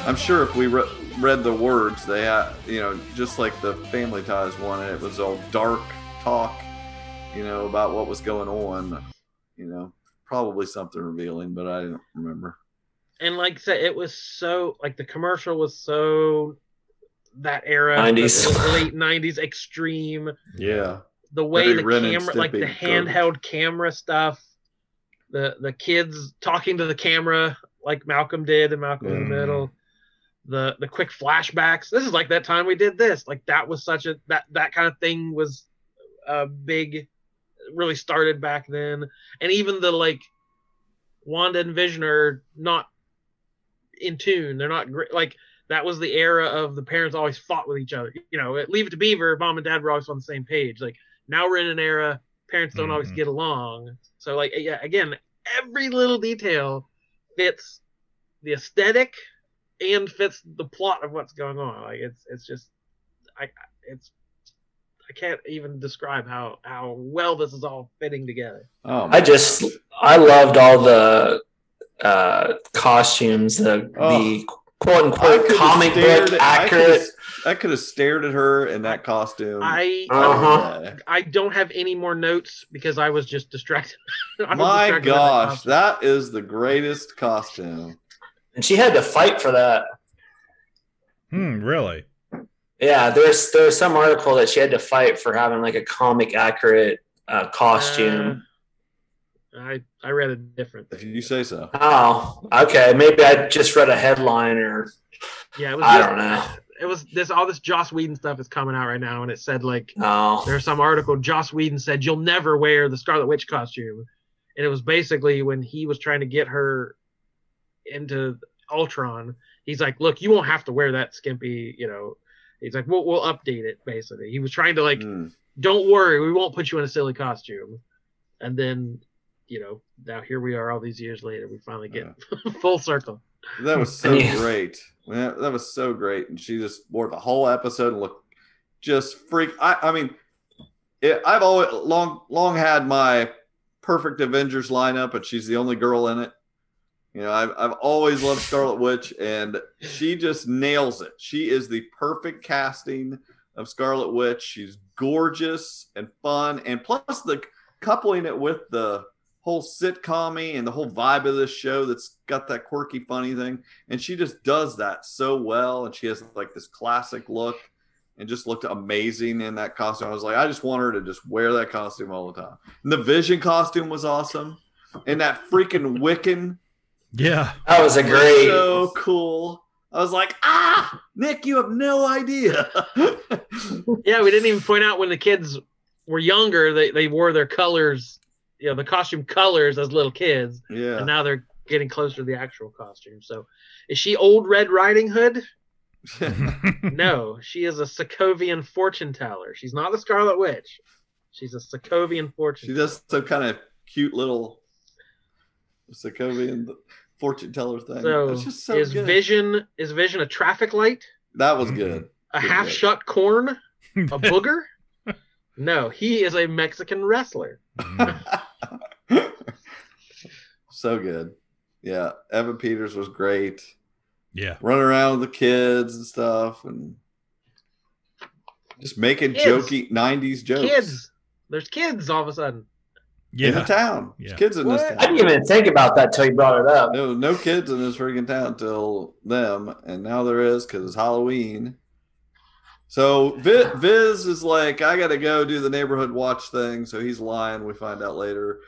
C: I'm sure if we re- read the words, they had, you know, just like the Family Ties one, it was all dark talk, you know, about what was going on, you know, probably something revealing, but I don't remember.
A: and like I said, it was so like the commercial was so that era,
D: 90s.
A: late '90s extreme.
C: Yeah.
A: The way
C: Very
A: the camera, like the
C: Stimpy
A: handheld camera stuff, the the kids talking to the camera like Malcolm did in Malcolm in
B: Mm.
A: the Middle. The the quick flashbacks. This is like that time we did this. Like that was such a that that kind of thing was a big really started back then. And even the like Wanda and Vision are not in tune. They're not great. Like that was the era of the parents always fought with each other. You know, at Leave It to Beaver, mom and dad were always on the same page. Like now we're in an era parents don't always
B: Mhm.
A: get along. So like yeah, again, every little detail fits the aesthetic and fits the plot of what's going on. Like it's it's just I it's I can't even describe how how well this is all fitting together.
C: Oh,
D: I just I loved all the uh costumes, the
C: Oh.
D: the quote unquote comic book
C: at- I could've-
D: accurate.
C: I could have stared at her in that costume.
A: I
D: Uh-huh.
C: Yeah.
A: I don't have any more notes because I was just distracted. [laughs] I
C: My
A: distracted by that
C: gosh, that is the greatest costume.
D: And she had to fight for that.
B: Hmm, really?
D: Yeah, there's there's some article that she had to fight for having like a comic accurate uh, costume.
A: Uh, I I read a different.
C: If you say so.
D: oh, okay. Maybe I just read a headline or
A: Yeah, it was.
D: I
A: just-
D: don't know.
A: It was this all this Joss Whedon stuff is coming out right now, and it said like
D: Oh,
A: there's some article Joss Whedon said you'll never wear the Scarlet Witch costume, and it was basically when he was trying to get her into Ultron. He's like, look, you won't have to wear that skimpy, you know. He's like, we'll we'll update it basically. He was trying to like
C: Mm.
A: don't worry, we won't put you in a silly costume. And then, you know, now here we are all these years later. We finally get [laughs] full circle.
C: That was so [laughs]
D: Yeah.
C: great. That, that was so great. And she just wore the whole episode and looked just freak. I, I mean, it, I've always long long had my perfect Avengers lineup, and she's the only girl in it. You know, I've, I've always loved Scarlet Witch, and she just nails it. She is the perfect casting of Scarlet Witch. She's gorgeous and fun, and plus the coupling it with the whole sitcom and the whole vibe of this show that's got that quirky, funny thing. And she just does that so well. And she has like this classic look and just looked amazing in that costume. I was like, I just want her to just wear that costume all the time. And the Vision costume was awesome. And that freaking Wiccan
B: Yeah.
D: that was a great.
C: so cool. I was like, ah, Nick, you have no idea. [laughs]
A: Yeah, we didn't even point out when the kids were younger, they, they wore their colors, you know, the costume colors as little kids.
C: yeah.
A: And now they're getting closer to the actual costume. So is she old Red Riding Hood? [laughs] No, she is a Sokovian fortune teller. She's not the Scarlet Witch. She's a Sokovian fortune
C: she does some kind of cute little Sokovian fortune teller thing.
A: So,
C: it's just so
A: is
C: good.
A: Vision is Vision a traffic light?
C: that was mm-hmm. good.
A: A
C: Good
A: half shut corn? A [laughs] booger? no, he is a Mexican wrestler. [laughs]
C: so good. Yeah, Evan Peters was great.
B: yeah.
C: Running around with the kids and stuff and just making
A: Kids.
C: jokey 90s jokes.
A: Kids. There's kids all of a sudden.
C: In the
B: Yeah.
C: town. There's kids in this
A: What?
D: I didn't even think about that till you brought it up.
C: There was no kids in this freaking town till them, and now there is because it's Halloween. So Viz, [sighs] Viz is like, I got to go do the neighborhood watch thing. So he's lying. We find out later,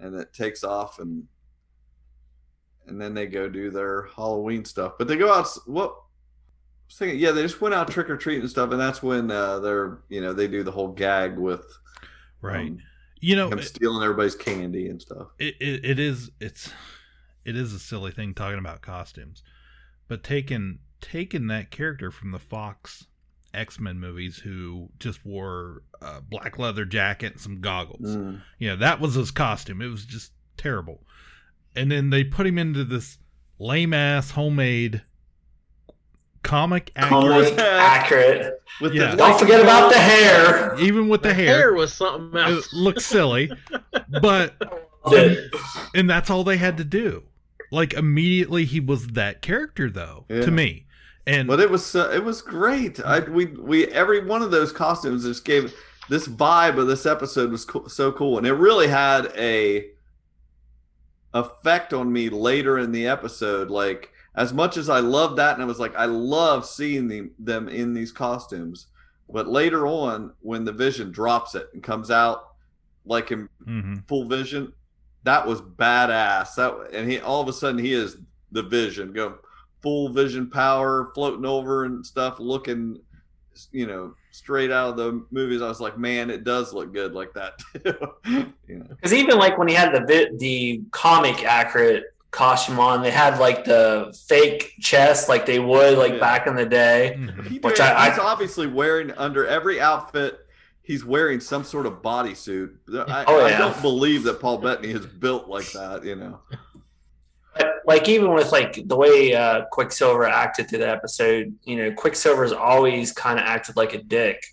C: and it takes off, and and then they go do their Halloween stuff. But they go out. What? I was thinking, yeah, they just went out trick or treating and stuff, and that's when uh, they're, you know, they do the whole gag with
B: Right.
C: um,
B: You know,
C: him stealing everybody's candy and stuff.
B: it, it, it is it's it is a silly thing talking about costumes but taking taking that character from the fox x-men movies who just wore a black leather jacket and some goggles
C: Mm.
B: you know that was his costume it was just terrible and then they put him into this lame ass homemade comic
D: Comic
B: accurate
D: accurate.
C: With
B: Yeah.
C: the
D: Don't forget about the hair.
B: even with the,
A: The
B: hair,
A: hair was something
B: it
A: else.
B: looks silly [laughs] but and that's all they had to do. Like immediately, he was that character, though
C: Yeah.
B: to me. And
C: But it was uh, it was great. I we we every one of those costumes just gave this vibe of this episode was co- so cool, and it really had a effect on me later in the episode. Like as much as I loved that, and I was like, I love seeing the, them in these costumes. But later on, when the Vision drops it and comes out like in
B: hmm
C: full vision, that was badass. That and he all of a sudden he is the Vision, go full Vision power, floating over and stuff, looking, you know, straight out of the movies. I was like, man, it does look good like that. [laughs] too. [laughs] you know.
D: Because even like when he had the vi- the comic accurate costume on, they had like the fake chest, like they would like
C: Yeah.
D: back in the day.
B: hmm
C: He
D: Which
C: did-
D: I-
C: he's obviously wearing under every outfit. He's wearing some sort of bodysuit. I,
D: Oh,
C: I don't believe that Paul Bettany is built like that. You know.
D: But like even with like the way uh, Quicksilver acted through the episode, you know, Quicksilver's always kind of acted like a dick,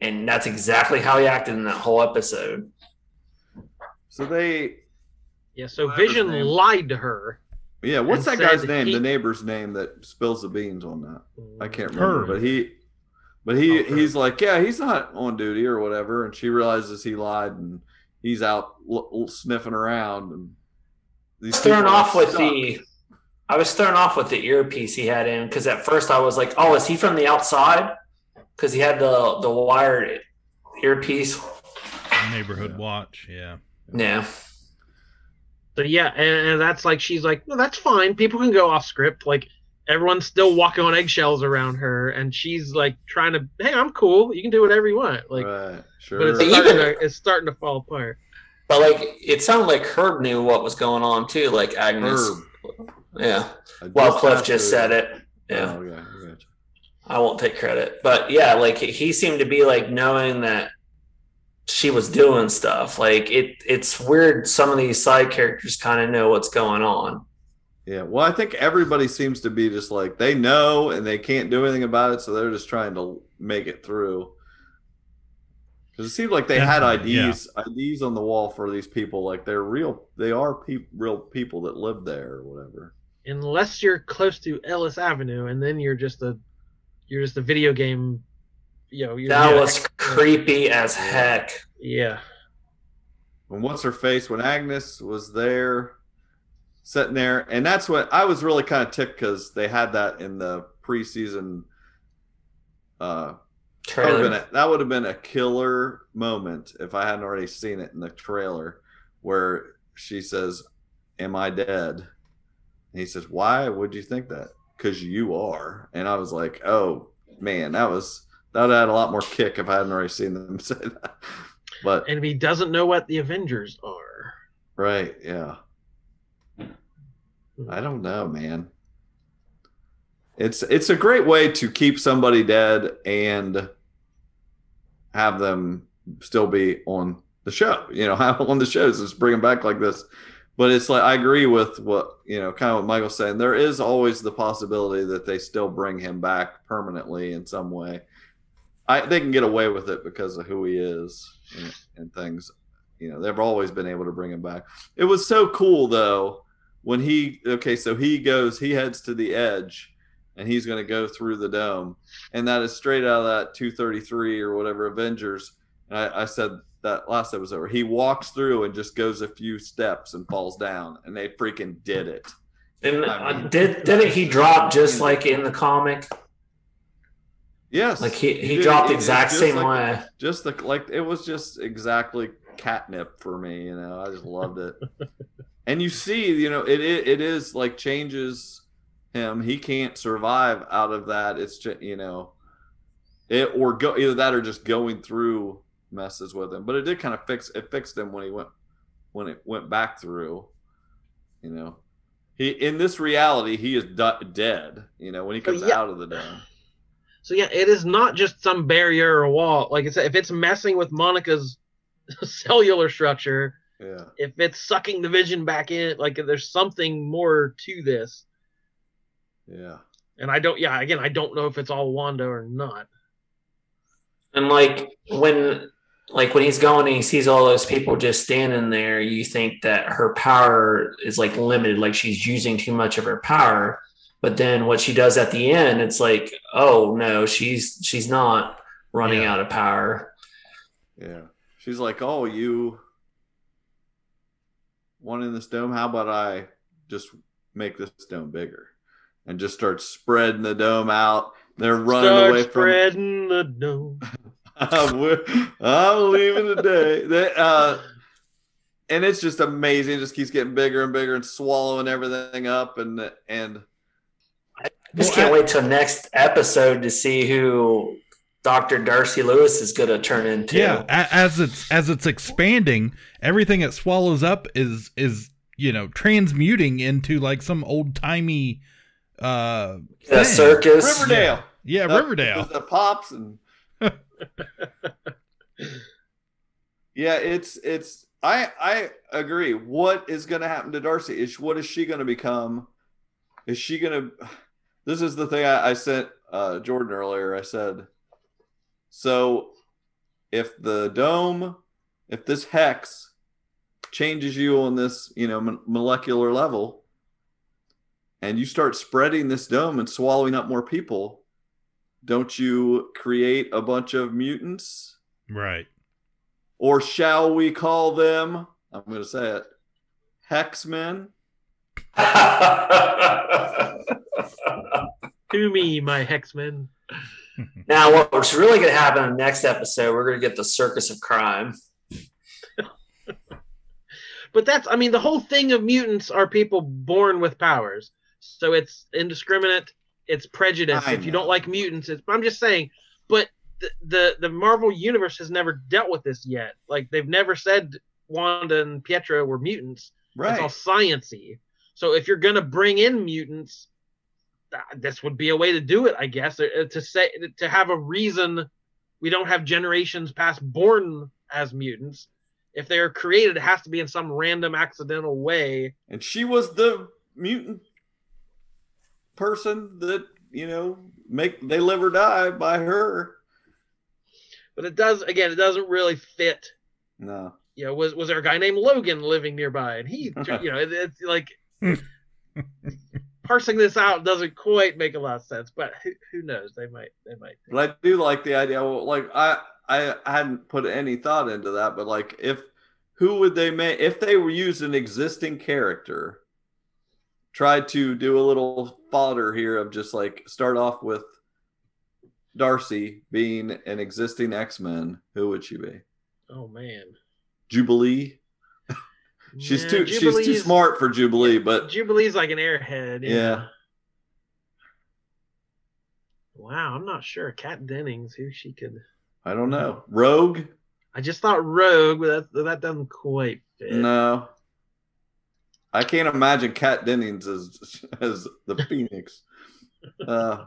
D: and that's exactly how he acted in that whole episode.
C: So they,
A: Yeah, so
C: Whatever
A: Vision lied to her.
C: yeah. What's that guy's name?
A: he-
C: the neighbor's name that spills the beans on that. I can't mm. remember,
B: Herb.
C: but he, but he,
A: Oh,
C: he's like, yeah, he's not on duty or whatever, and she realizes he lied, and he's out l- l- sniffing around, and
D: I
C: these
D: was thrown
C: people are
D: off with
C: stuck.
D: the. I was thrown off with the earpiece he had in because at first I was like, "Oh, is he from the outside?" Because he had the the wired earpiece.
B: Neighborhood watch. Yeah.
D: Yeah,
A: So yeah, and, and that's like she's like, no, that's fine. People can go off script. Like everyone's still walking on eggshells around her, and she's like trying to, hey, I'm cool. You can do whatever you want. Like,
C: right, sure.
A: but it's
D: But
A: starting,
D: even-
A: to, it's starting to fall apart.
D: but like it sounded like Herb knew what was going on too. Like Agnes.
C: Herb.
D: Yeah.
C: I
D: Well, Cliff just
C: to-
D: said it. Oh, yeah.
C: Oh, okay, I gotcha.
D: I won't take credit, but yeah, like he seemed to be like knowing that she was doing stuff. Like it, it's weird. Some of these side characters kind of know what's going on.
C: Yeah, well, I think everybody seems to be just like they know and they can't do anything about it, so they're just trying to make it through. Because it seemed like they had
B: Definitely, yeah.
C: IDs, IDs on the wall for these people. Like they're real, they are pe- real people that live there or whatever.
A: Unless you're close to Ellis Avenue, and then you're just a, you're just a video game. You know,
D: That
A: yeah,
D: was creepy as heck.
A: yeah.
C: And what's her face when Agnes was there, sitting there, and that's what I was really kind of ticked because they had that in the preseason. Uh, That would, have been
D: Trailer.
C: a, that would have been a killer moment if I hadn't already seen it in the trailer, where she says, "Am I dead?" And he says, "Why would you think that? Because you are." And I was like, "Oh man, that was that would have had a lot more kick if I hadn't already seen them [laughs] say that." But
A: And if he doesn't know what the Avengers are,
C: right, yeah, hmm. I don't know, man. It's it's a great way to keep somebody dead and have them still be on the show. You know, [laughs] have on the shows, just bring them back like this. But it's like I agree with what you know, kind of what Michael's saying. There is always the possibility that they still bring him back permanently in some way. I they can get away with it because of who he is and, and things. You know, they've always been able to bring him back. It was so cool though when he okay, so he goes, he heads to the edge, and he's going to go through the dome, and that is straight out of that 233 or whatever Avengers. And I, I said that last episode where he walks through and just goes a few steps and falls down, and they freaking did it.
D: And
C: I mean-
D: uh, did didn't he drop just [laughs] like in the comic?
C: Yes,
D: Like he, he
C: did.
D: dropped the exact same
C: like-
D: way.
C: Just the like, it was just exactly catnip for me. You know, I just loved it. [laughs] and you see, you know, it, it it is like changes him. He can't survive out of that. It's just you know, it or go either that or just going through messes with him. But it did kind of fix it fixed him when he went when it went back through. You know, he in this reality he is du- dead. You know, when he oh, comes
A: yeah.
C: out of the dome.
A: So yeah, it is not just some barrier or wall. Like I said, if it's messing with Monica's [laughs] cellular structure,
C: Yeah.
A: if it's sucking the vision back in, like there's something more to this.
C: Yeah.
A: And I don't, yeah, again, I don't know if it's all Wanda or not.
D: And like when like when he's going and he sees all those people just standing there, you think that her power is like limited, like she's using too much of her power. But then what she does at the end, it's like, oh no, she's she's not running
B: Yeah.
D: out of power.
C: Yeah. She's like, "Oh, you want in this dome? How about I just make this dome bigger?" and just start spreading the dome out. They're running
A: Start
C: away from.
A: spreading the dome.
C: I'm, I'm leaving today. They, uh, and it's just amazing. It just keeps getting bigger and bigger and swallowing everything up. And and
D: Just
B: Well,
D: can't
B: I-
D: wait till next episode to see who Dr. Darcy Lewis is going to turn into.
B: Yeah, as it's as it's expanding, everything it swallows up is is you know transmuting into like some old timey uh
D: The
B: thing.
D: circus.
C: Riverdale.
B: Yeah,
C: Uh,
B: Riverdale.
C: The pops and [laughs] yeah, it's it's. I I agree. What is going to happen to Darcy? Is what is she going to become? Is she going to? This is the thing I, I sent uh, Jordan earlier. I said, so if the dome, if this hex changes you on this, you know, mo- molecular level, and you start spreading this dome and swallowing up more people, don't you create a bunch of mutants?
B: Right.
C: Or shall we call them, I'm going to say it, Hexmen? [laughs]
A: To me, my hexmen.
D: now, what's really going to happen in the next episode, we're going to get the circus of crime. [laughs]
A: But that's, I mean, the whole thing of mutants are people born with powers. So it's indiscriminate. It's prejudice. If you don't like mutants, it's, I'm just saying. But the, the the Marvel universe has never dealt with this yet. Like they've never said Wanda and Pietro were mutants. Right. It's all sciency. So if you're gonna bring in mutants, th- this would be a way to do it, I guess. uh, To say to have a reason we don't have generations past born as mutants. If they're created, it has to be in some random accidental way.
C: And she was the mutant person that, you know, make they live or die by her.
A: But it does again, it doesn't really fit.
C: No.
A: You know, was was there a guy named Logan living nearby, and he, [laughs] you know, it, it's like [laughs] parsing this out doesn't quite make a lot of sense. But who, who knows? They might, they might.
C: But I do like the idea. well, Like I, I hadn't put any thought into that, but like if who would they make if they were used an existing character? Try to do a little fodder here of just like start off with Darcy being an existing X Men. Who would she be?
A: Oh man,
C: Jubilee. She's
A: Yeah,
C: too she's too smart for Jubilee, but
A: Jubilee's like an airhead. Yeah.
C: Yeah.
A: Wow, I'm not sure. Kat Dennings, who she could.
C: I don't know. Rogue?
A: I just thought Rogue, but that that doesn't quite fit.
C: No. I can't imagine Kat Dennings as as the [laughs] Phoenix. Uh,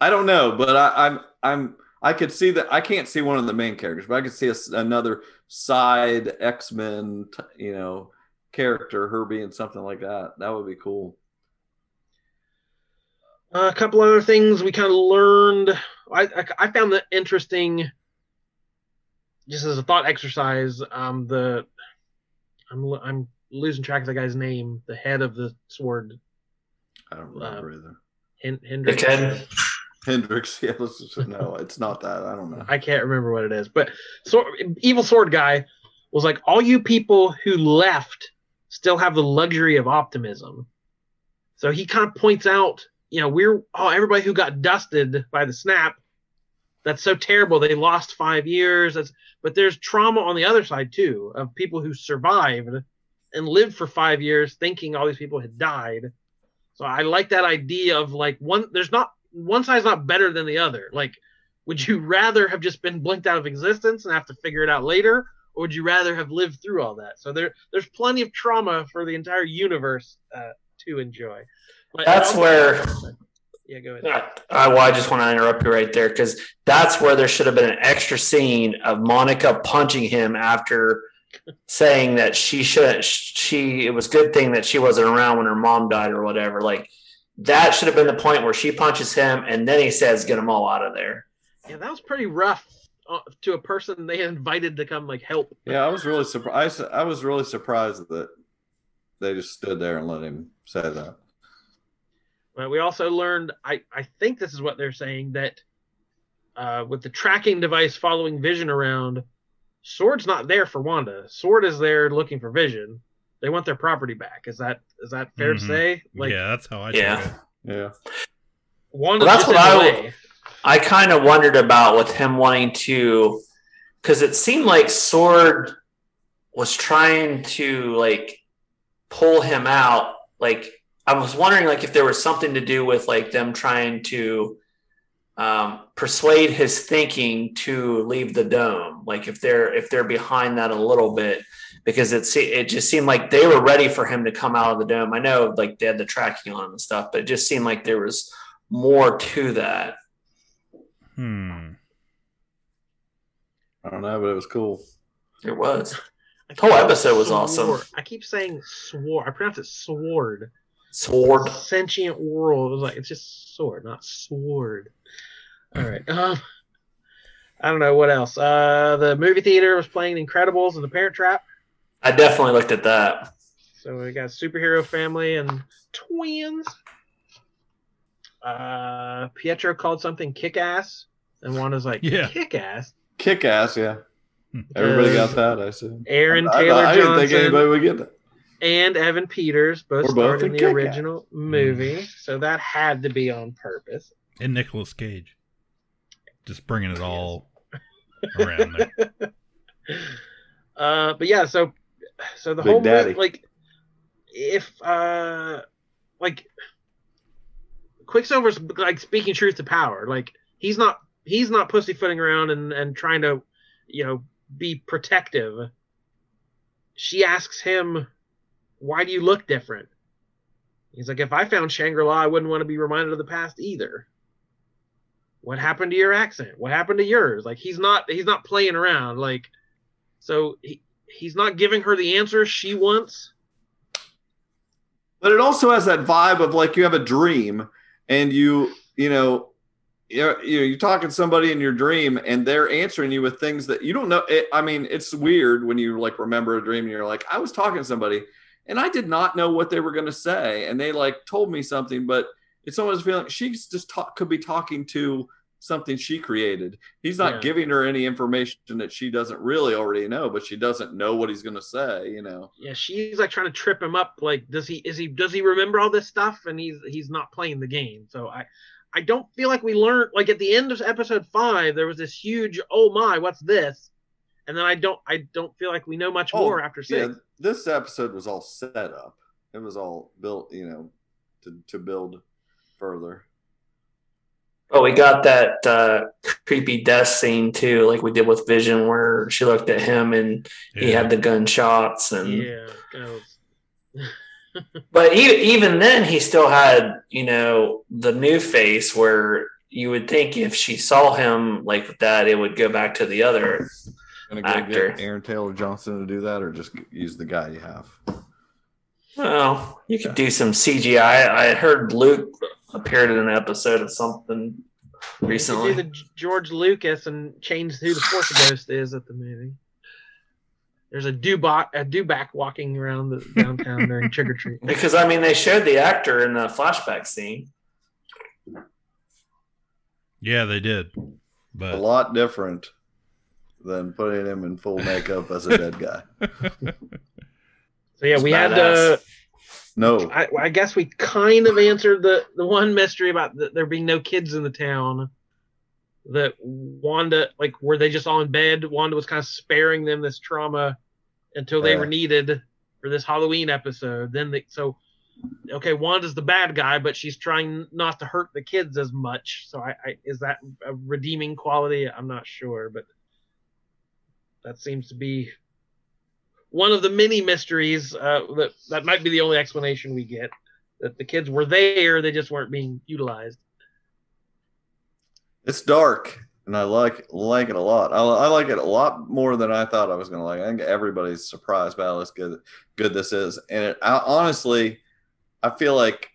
C: I don't know, but I, I'm I'm I could see that I can't see one of the main characters, but I could see a another side X Men, you know, character, her being something like that. That would be cool.
A: a couple other things we kind of learned. I, I I found that interesting. Just as a thought exercise, um, the I'm lo- I'm losing track of the guy's name. The head of the sword,
C: I don't remember either.
A: Hen- Hendrix.
D: Dickhead.
C: Hendrix, [laughs] yeah, let's just, no, it's not that. I don't know.
A: I can't remember what it is, but so evil sword guy was like, all you people who left still have the luxury of optimism. So he kind of points out, you know, we're oh everybody who got dusted by the snap, that's so terrible. They lost five years. That's but there's trauma on the other side too of people who survived and lived for five years thinking all these people had died. So I like that idea of like one there's not one side's not better than the other. Like would you rather have just been blinked out of existence and have to figure it out later or would you rather have lived through all that so there there's plenty of trauma for the entire universe uh, to enjoy But
D: That's
A: also-
D: where-
A: yeah go ahead
D: Uh, well, I just want to interrupt you right there because that's where there should have been an extra scene of Monica punching him after saying that she shouldn't. she it was good thing that she wasn't around when her mom died or whatever. Like that should have been the point where she punches him and then he says, "Get them all out of there."
A: yeah that was pretty rough to a person they invited to come like help
C: Yeah, I was really surprised. I was really surprised that they just stood there and let him say that.
A: But we also learned, I, I think this is what they're saying, that uh, with the tracking device following Vision around, Sword's not there for Wanda. Sword is there looking for Vision. They want their property back. Is that is that fair to
B: Mhm.
A: say? Like,
B: yeah, that's how I
D: Yeah.
B: it.
C: Yeah.
A: Wanda
D: Well, that's what I-
A: way.
D: I kind of wondered about with him wanting to, because it seemed like Sword was trying to like pull him out. Like I was wondering, like if there was something to do with like them trying to um, persuade his thinking to leave the dome. Like if they're if they're behind that a little bit, because it se- it just seemed like they were ready for him to come out of the dome. I know like they had the tracking on and stuff, but it just seemed like there was more to that.
B: Hmm.
C: I don't know, but it was cool.
D: It was. The whole episode was awesome.
A: I keep saying sword. I pronounce it sword.
D: Sword.
A: Sentient world. It was like it's just sword, not sword. All right. [laughs] Um, I don't know what else. Uh, the movie theater was playing Incredibles and The Parent Trap.
D: I definitely looked at that.
A: So we got superhero family and twins. Uh, Pietro called something kick ass, and Wanda's like,
B: Yeah.
A: kick ass.
C: Kick ass, yeah. Everybody got that, I assume.
A: Aaron
C: I,
A: Taylor
C: I, I didn't think anybody would get that.
A: and Evan Peters both
C: We're
A: starred
C: both
A: in
C: in
A: the
C: Kick-Ass.
A: original movie, so that had to be on purpose.
B: And Nicolas Cage. Just bringing it all around there. [laughs]
A: Uh, but yeah, so so the
C: Big
A: whole movie, like, if uh, like, Quicksilver's like speaking truth to power. Like he's not he's not pussyfooting around and and trying to, you know, be protective. She asks him, "Why do you look different?" He's like, "If I found Shangri La, I wouldn't want to be reminded of the past either." What happened to your accent? What happened to yours? Like he's not he's not playing around. Like so he, he's not giving her the answer she wants.
C: But it also has that vibe of like you have a dream and you, you know, you're, you know, you're talking to somebody in your dream and they're answering you with things that you don't know. It, I mean, it's weird when you like remember a dream and you're like, I was talking to somebody and I did not know what they were going to say. And they like told me something, but it's almost feeling she's just talk, could be talking to something she created. He's not
A: Yeah.
C: giving her any information that she doesn't really already know, but she doesn't know what he's going to say, you know?
A: Yeah, she's like trying to trip him up. Like, does he is he does he remember all this stuff? And he's he's not playing the game. So I I don't feel like we learned like at the end of episode five there was this huge oh my what's this, and then I don't I don't feel like we know much
C: Oh,
A: more after six.
C: Yeah, this episode was all set up. It was all built, you know, to, to build further.
D: Oh, we got that uh, creepy death scene too, like we did with Vision, where she looked at him and he had the gunshots, and
A: Yeah, goes. [laughs]
D: but even even then, he still had you know the new face where you would think if she saw him like that, it would go back to the other.
C: Gonna
D: go Actor.
C: get Aaron Taylor Johnson to do that, or just use the guy you have.
D: Well, you could do some CGI. I heard Luke appeared in an episode of something recently.
A: Do
D: recently.
A: the George Lucas and change who the Force Ghost is at the movie. There's a dubak a dubak walking around the downtown during [laughs] trick or treat.
D: Because I mean, they showed the actor in the flashback scene.
B: Yeah, they did. but A
C: lot different than putting him in full makeup as a dead guy. [laughs]
A: So yeah,
D: It's
A: we had
D: badass.
A: uh,
C: No,
A: I, I guess we kind of answered the the one mystery about the, there being no kids in the town. That Wanda, like, were they just all in bed? Wanda was kind of sparing them this trauma until they
C: Yeah.
A: were needed for this Halloween episode. Then they so okay, Wanda's the bad guy, but she's trying not to hurt the kids as much. So I, I is that a redeeming quality? I'm not sure, but that seems to be one of the many mysteries uh, that that might be the only explanation we get that the kids were there, they just weren't being utilized.
C: It's dark, and I like like it a lot. I, I like it a lot more than I thought I was gonna like. I think everybody's surprised by how good good this is, and it, I, honestly, I feel like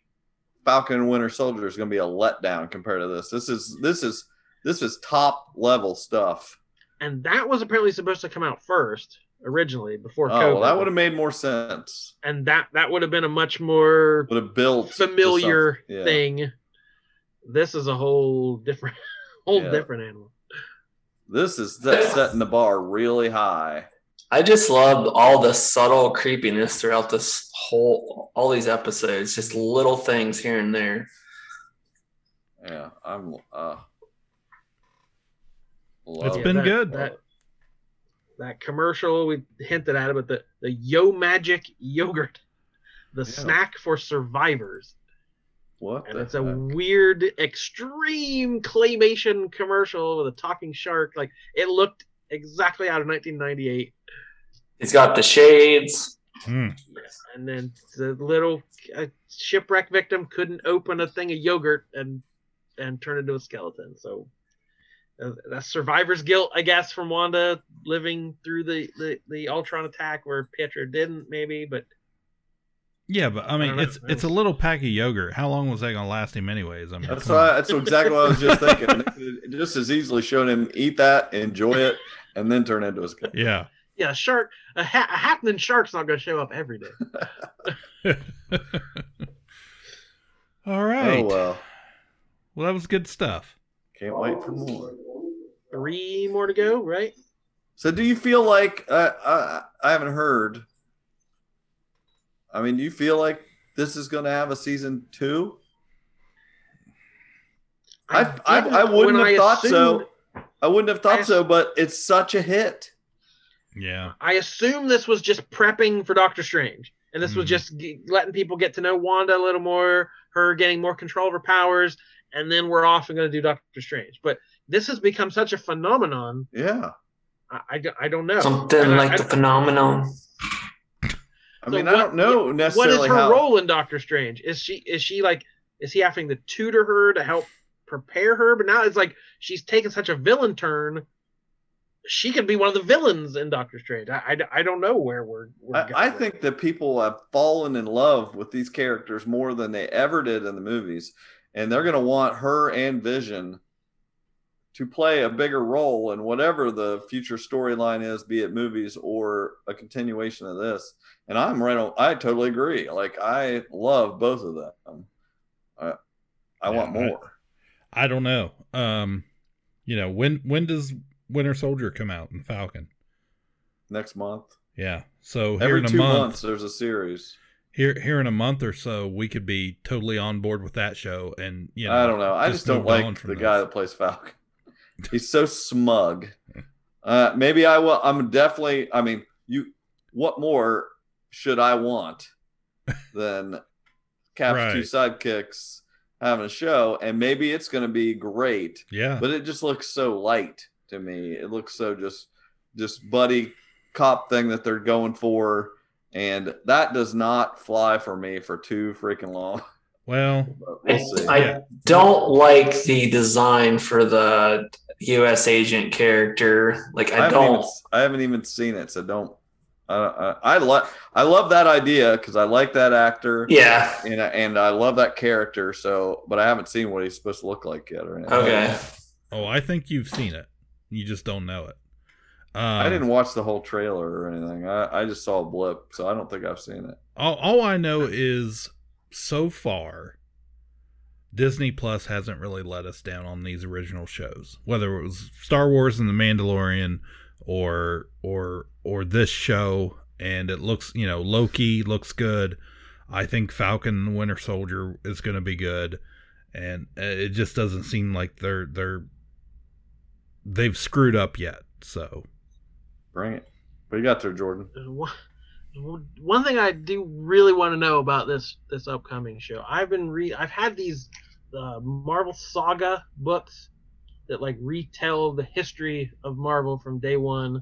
C: Falcon and Winter Soldier is gonna be a letdown compared to this. This is this is this is top level stuff.
A: And that was apparently supposed to come out first originally before
C: Oh,
A: COVID.
C: well, that would have made more sense.
A: and that that would have been a much more
C: Would have built
A: familiar.
C: Yeah.
A: thing. This is a whole different [laughs] whole
C: Yeah.
A: different animal.
C: This is that's setting the bar really high.
D: I just love all the subtle creepiness throughout this whole all these episodes. Just little things here and there.
C: Yeah, I'm. Uh,
B: It's
C: love
B: been
A: that-
B: good.
A: That, that commercial we hinted at it, but the the Yo Magic yogurt, the
C: Yeah.
A: snack for survivors,
C: What?
A: and
C: the
A: it's a weird, extreme claymation commercial with a talking shark. Like it looked exactly out of 1998.
D: He's got the shades.
B: Hmm.
A: And then the little uh, shipwreck victim couldn't open a thing of yogurt and and turn into a skeleton. So uh, that's survivor's guilt, I guess, from Wanda living through the, the, the Ultron attack where Pietro didn't, maybe. But
B: Yeah, but I
A: I
B: mean,
A: don't know.
B: it's it's a little pack of yogurt. How long was that gonna last him, anyways? I mean,
C: That's why. That's exactly what I was just thinking. [laughs] Just as easily shown him eat that, enjoy it, and then turn into a skeleton.
B: Yeah.
A: yeah, a shark, a, ha- a happening shark's not going to show up every day. [laughs]
B: All right.
C: Oh well,
B: Well, that was good stuff.
C: can't wait for more.
A: Three more to go, right?
C: So, do you feel like uh, I I haven't heard? I mean, do you feel like this is going to have a season two? I I,
A: didn't
C: I wouldn't have
A: I
C: thought so. I wouldn't have thought
A: I-
C: so, but it's such a hit.
B: Yeah.
A: I assume this was just prepping for Doctor Strange, and this was
B: Mhm.
A: just g- letting people get to know Wanda a little more, her getting more control of her powers, and then we're off and going to do Doctor Strange. But this has become such a phenomenon.
C: Yeah,
A: I, I, don't- I don't know.
D: Something
A: And
D: like
A: I-
D: the phenomenon.
C: I
A: So
C: mean,
A: what-
C: I don't know necessarily.
A: What is her
C: how.
A: role in Doctor Strange? Is she is she like is he having to tutor her to help prepare her? But now it's like she's taken such a villain turn. She could be one of the villains in Doctor Strange. I, I, I don't know where we're. we're
C: I, I think that people have fallen in love with these characters more than they ever did in the movies, and they're going to want her and Vision to play a bigger role in whatever the future storyline is, be it movies or a continuation of this. And I'm right on. I totally agree. Like I love both of them. I, I
B: Yeah,
C: want more.
B: I don't know. Um, you know, when when does Winter Soldier come out in Falcon?
C: Next month,
B: Yeah. So here
C: every
B: in a
C: two
B: month,
C: months, there's a series.
B: here here in a month or so, we could be totally on board with that show. And you know,
C: I don't know. I just don't like the
B: this.
C: guy that plays Falcon. He's so smug. Uh, maybe I will. I'm definitely. I mean, you. What more should I want than Cap's two sidekicks having a show? And maybe it's going to be great,
B: Yeah.
C: but it just looks so light to me. It looks so just, just buddy cop thing that they're going for, and that does not fly for me for too freaking long.
B: well,
C: we'll.
D: I
B: Yeah.
D: don't like the design for the U.S. agent character. Like
C: I
D: I,
C: haven't, even,
D: don't.
C: I haven't even seen it, so don't. I I, I like I love that idea because I like that actor,
D: Yeah.
C: and I, and I love that character. So, but I haven't seen what he's supposed to look like yet or anything.
D: Okay.
B: oh, I think you've seen it. You just don't know it. Um,
C: I didn't watch the whole trailer or anything. I, I just saw a blip, so I don't think I've seen it.
B: all, all I know is so far Disney Plus hasn't really let us down on these original shows. Whether it was Star Wars and The Mandalorian or or or this show and it looks, you know, Loki looks good. I think Falcon and Winter Soldier is going to be good and uh, it just doesn't seem like they're they're they've screwed up yet. So,
C: Bring it. What you got there, Jordan?
A: one one thing I do really want to know about this this upcoming show. I've been re I've had these uh, Marvel Saga books that like retell the history of Marvel from day one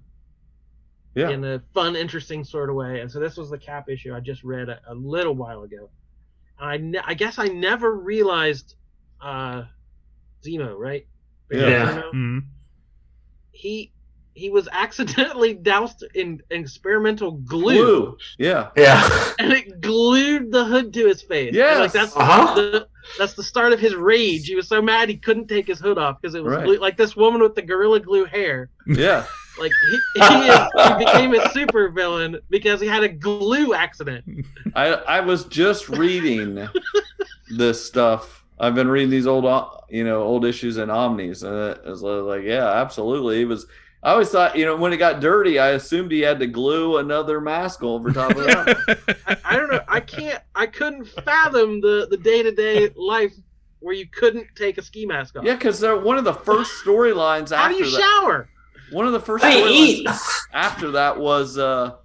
C: Yeah.
A: in a fun, interesting sort of way. And so this was the Cap issue I just read a, a little while ago. And I ne- I guess I never realized uh, Zemo, right?
C: Yeah.
D: Yeah.
A: Zemo?
B: mm,
A: He he was accidentally [laughs] doused in experimental
C: Glue. Yeah.
D: Yeah.
A: and it glued the hood to his face.
C: Yeah.
A: Like that's
D: Uh-huh.
A: the that's the start of his rage. He was so mad he couldn't take his hood off because it was
C: Right.
A: like this woman with the gorilla glue hair.
C: Yeah.
A: Like he, he, is, he became a super villain because he had a glue accident.
C: I I was just reading this stuff. I've been reading these old, uh, you know, old issues in Omnis, and it was like, yeah, absolutely. He was. I always thought, you know, when it got dirty, I assumed he had to glue another mask over top of that. [laughs]
A: I, I don't know. I can't. I couldn't fathom the the day to day life where you couldn't take a ski mask off.
C: Yeah, because they're one of the first storylines
A: How do
C: after
A: you
C: that.
A: shower?
C: One of the first
D: I
C: storylines
D: eat.
C: after that was uh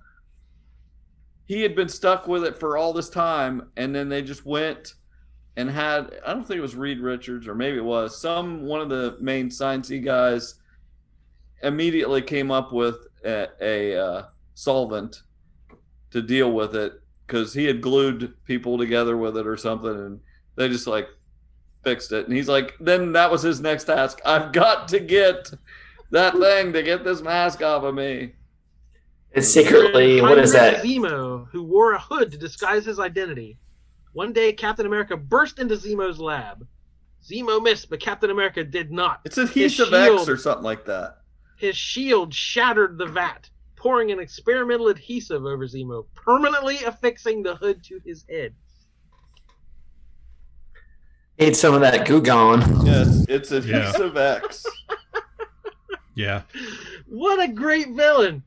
C: he had been stuck with it for all this time, and then they just went and had I don't think it was Reed Richards or maybe it was some one of the main sciencey guys immediately came up with a, a uh, solvent to deal with it because he had glued people together with it or something, and they just like fixed it. And he's like, then that was his next task. I've got to get that thing to get this mask off of me.
D: It's secretly what is that?
A: Zemo, who wore a hood to disguise his identity. One day, Captain America burst into Zemo's lab. Zemo missed, but Captain America did not.
C: It's adhesive
A: shield.
C: X or something like that.
A: His shield shattered the vat, pouring an experimental adhesive over Zemo, permanently affixing the hood to his head.
D: Need some of that goo gone.
C: Yes, it's adhesive X. [laughs]
B: Yeah.
A: What a great villain!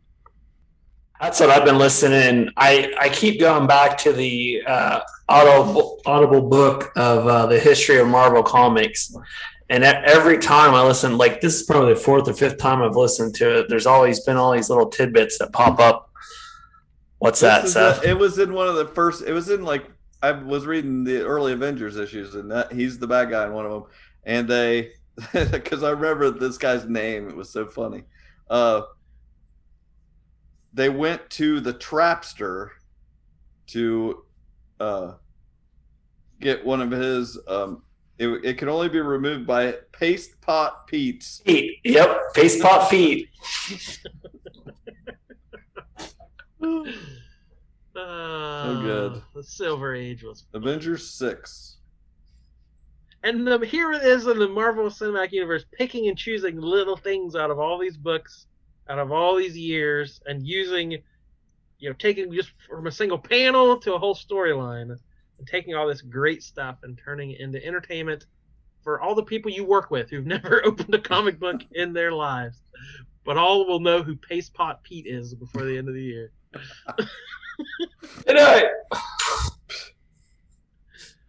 D: That's what I've been listening. I I keep going back to the uh, audible audible book of uh, the history of Marvel comics, and every time I listen, like this is probably the fourth or fifth time I've listened to it. There's always been all these little tidbits that pop up. What's that,
C: This is
D: Seth?
C: a- it was in one of the first. It was in like I was reading the early Avengers issues, and that he's the bad guy in one of them. And they, [laughs] because I remember this guy's name, it was so funny. Uh, they went to the Trapster to uh, get one of his. Um, it, it can only be removed by Paste Pot Pete's.
D: Pete. Yep, Paste Pot Pete.
A: Uh,
C: good.
A: The Silver Age was
C: Avengers six.
A: And the, here it is in the Marvel Cinematic Universe, picking and choosing little things out of all these books, out of all these years, and using, you know, taking just from a single panel to a whole storyline, and taking all this great stuff and turning it into entertainment for all the people you work with who've [laughs] never [laughs] opened a comic book [laughs] in their lives, but all will know who Paste Pot Pete is before the end of the year.
D: Good night.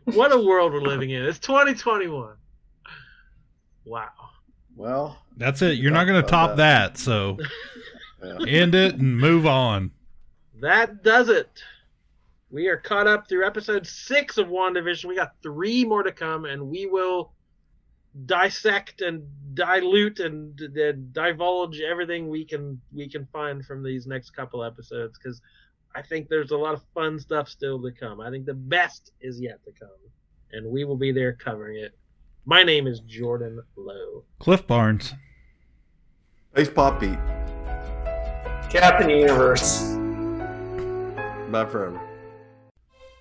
A: What a world we're living in! It's 2021. Wow.
C: Well,
B: That's it. You're not going to top that. So
C: yeah.
B: end it and move on.
A: That does it. We are caught up through episode six of WandaVision. We got three more to come, and we will dissect and dilute and, and divulge everything we can we can find from these next couple episodes because I think there's a lot of fun stuff still to come. I think the best is yet to come, and we will be there covering it. My name is Jordan Lowe.
B: Cliff Barnes.
C: Face Pop Pete.
D: Captain Universe.
C: Bye forever.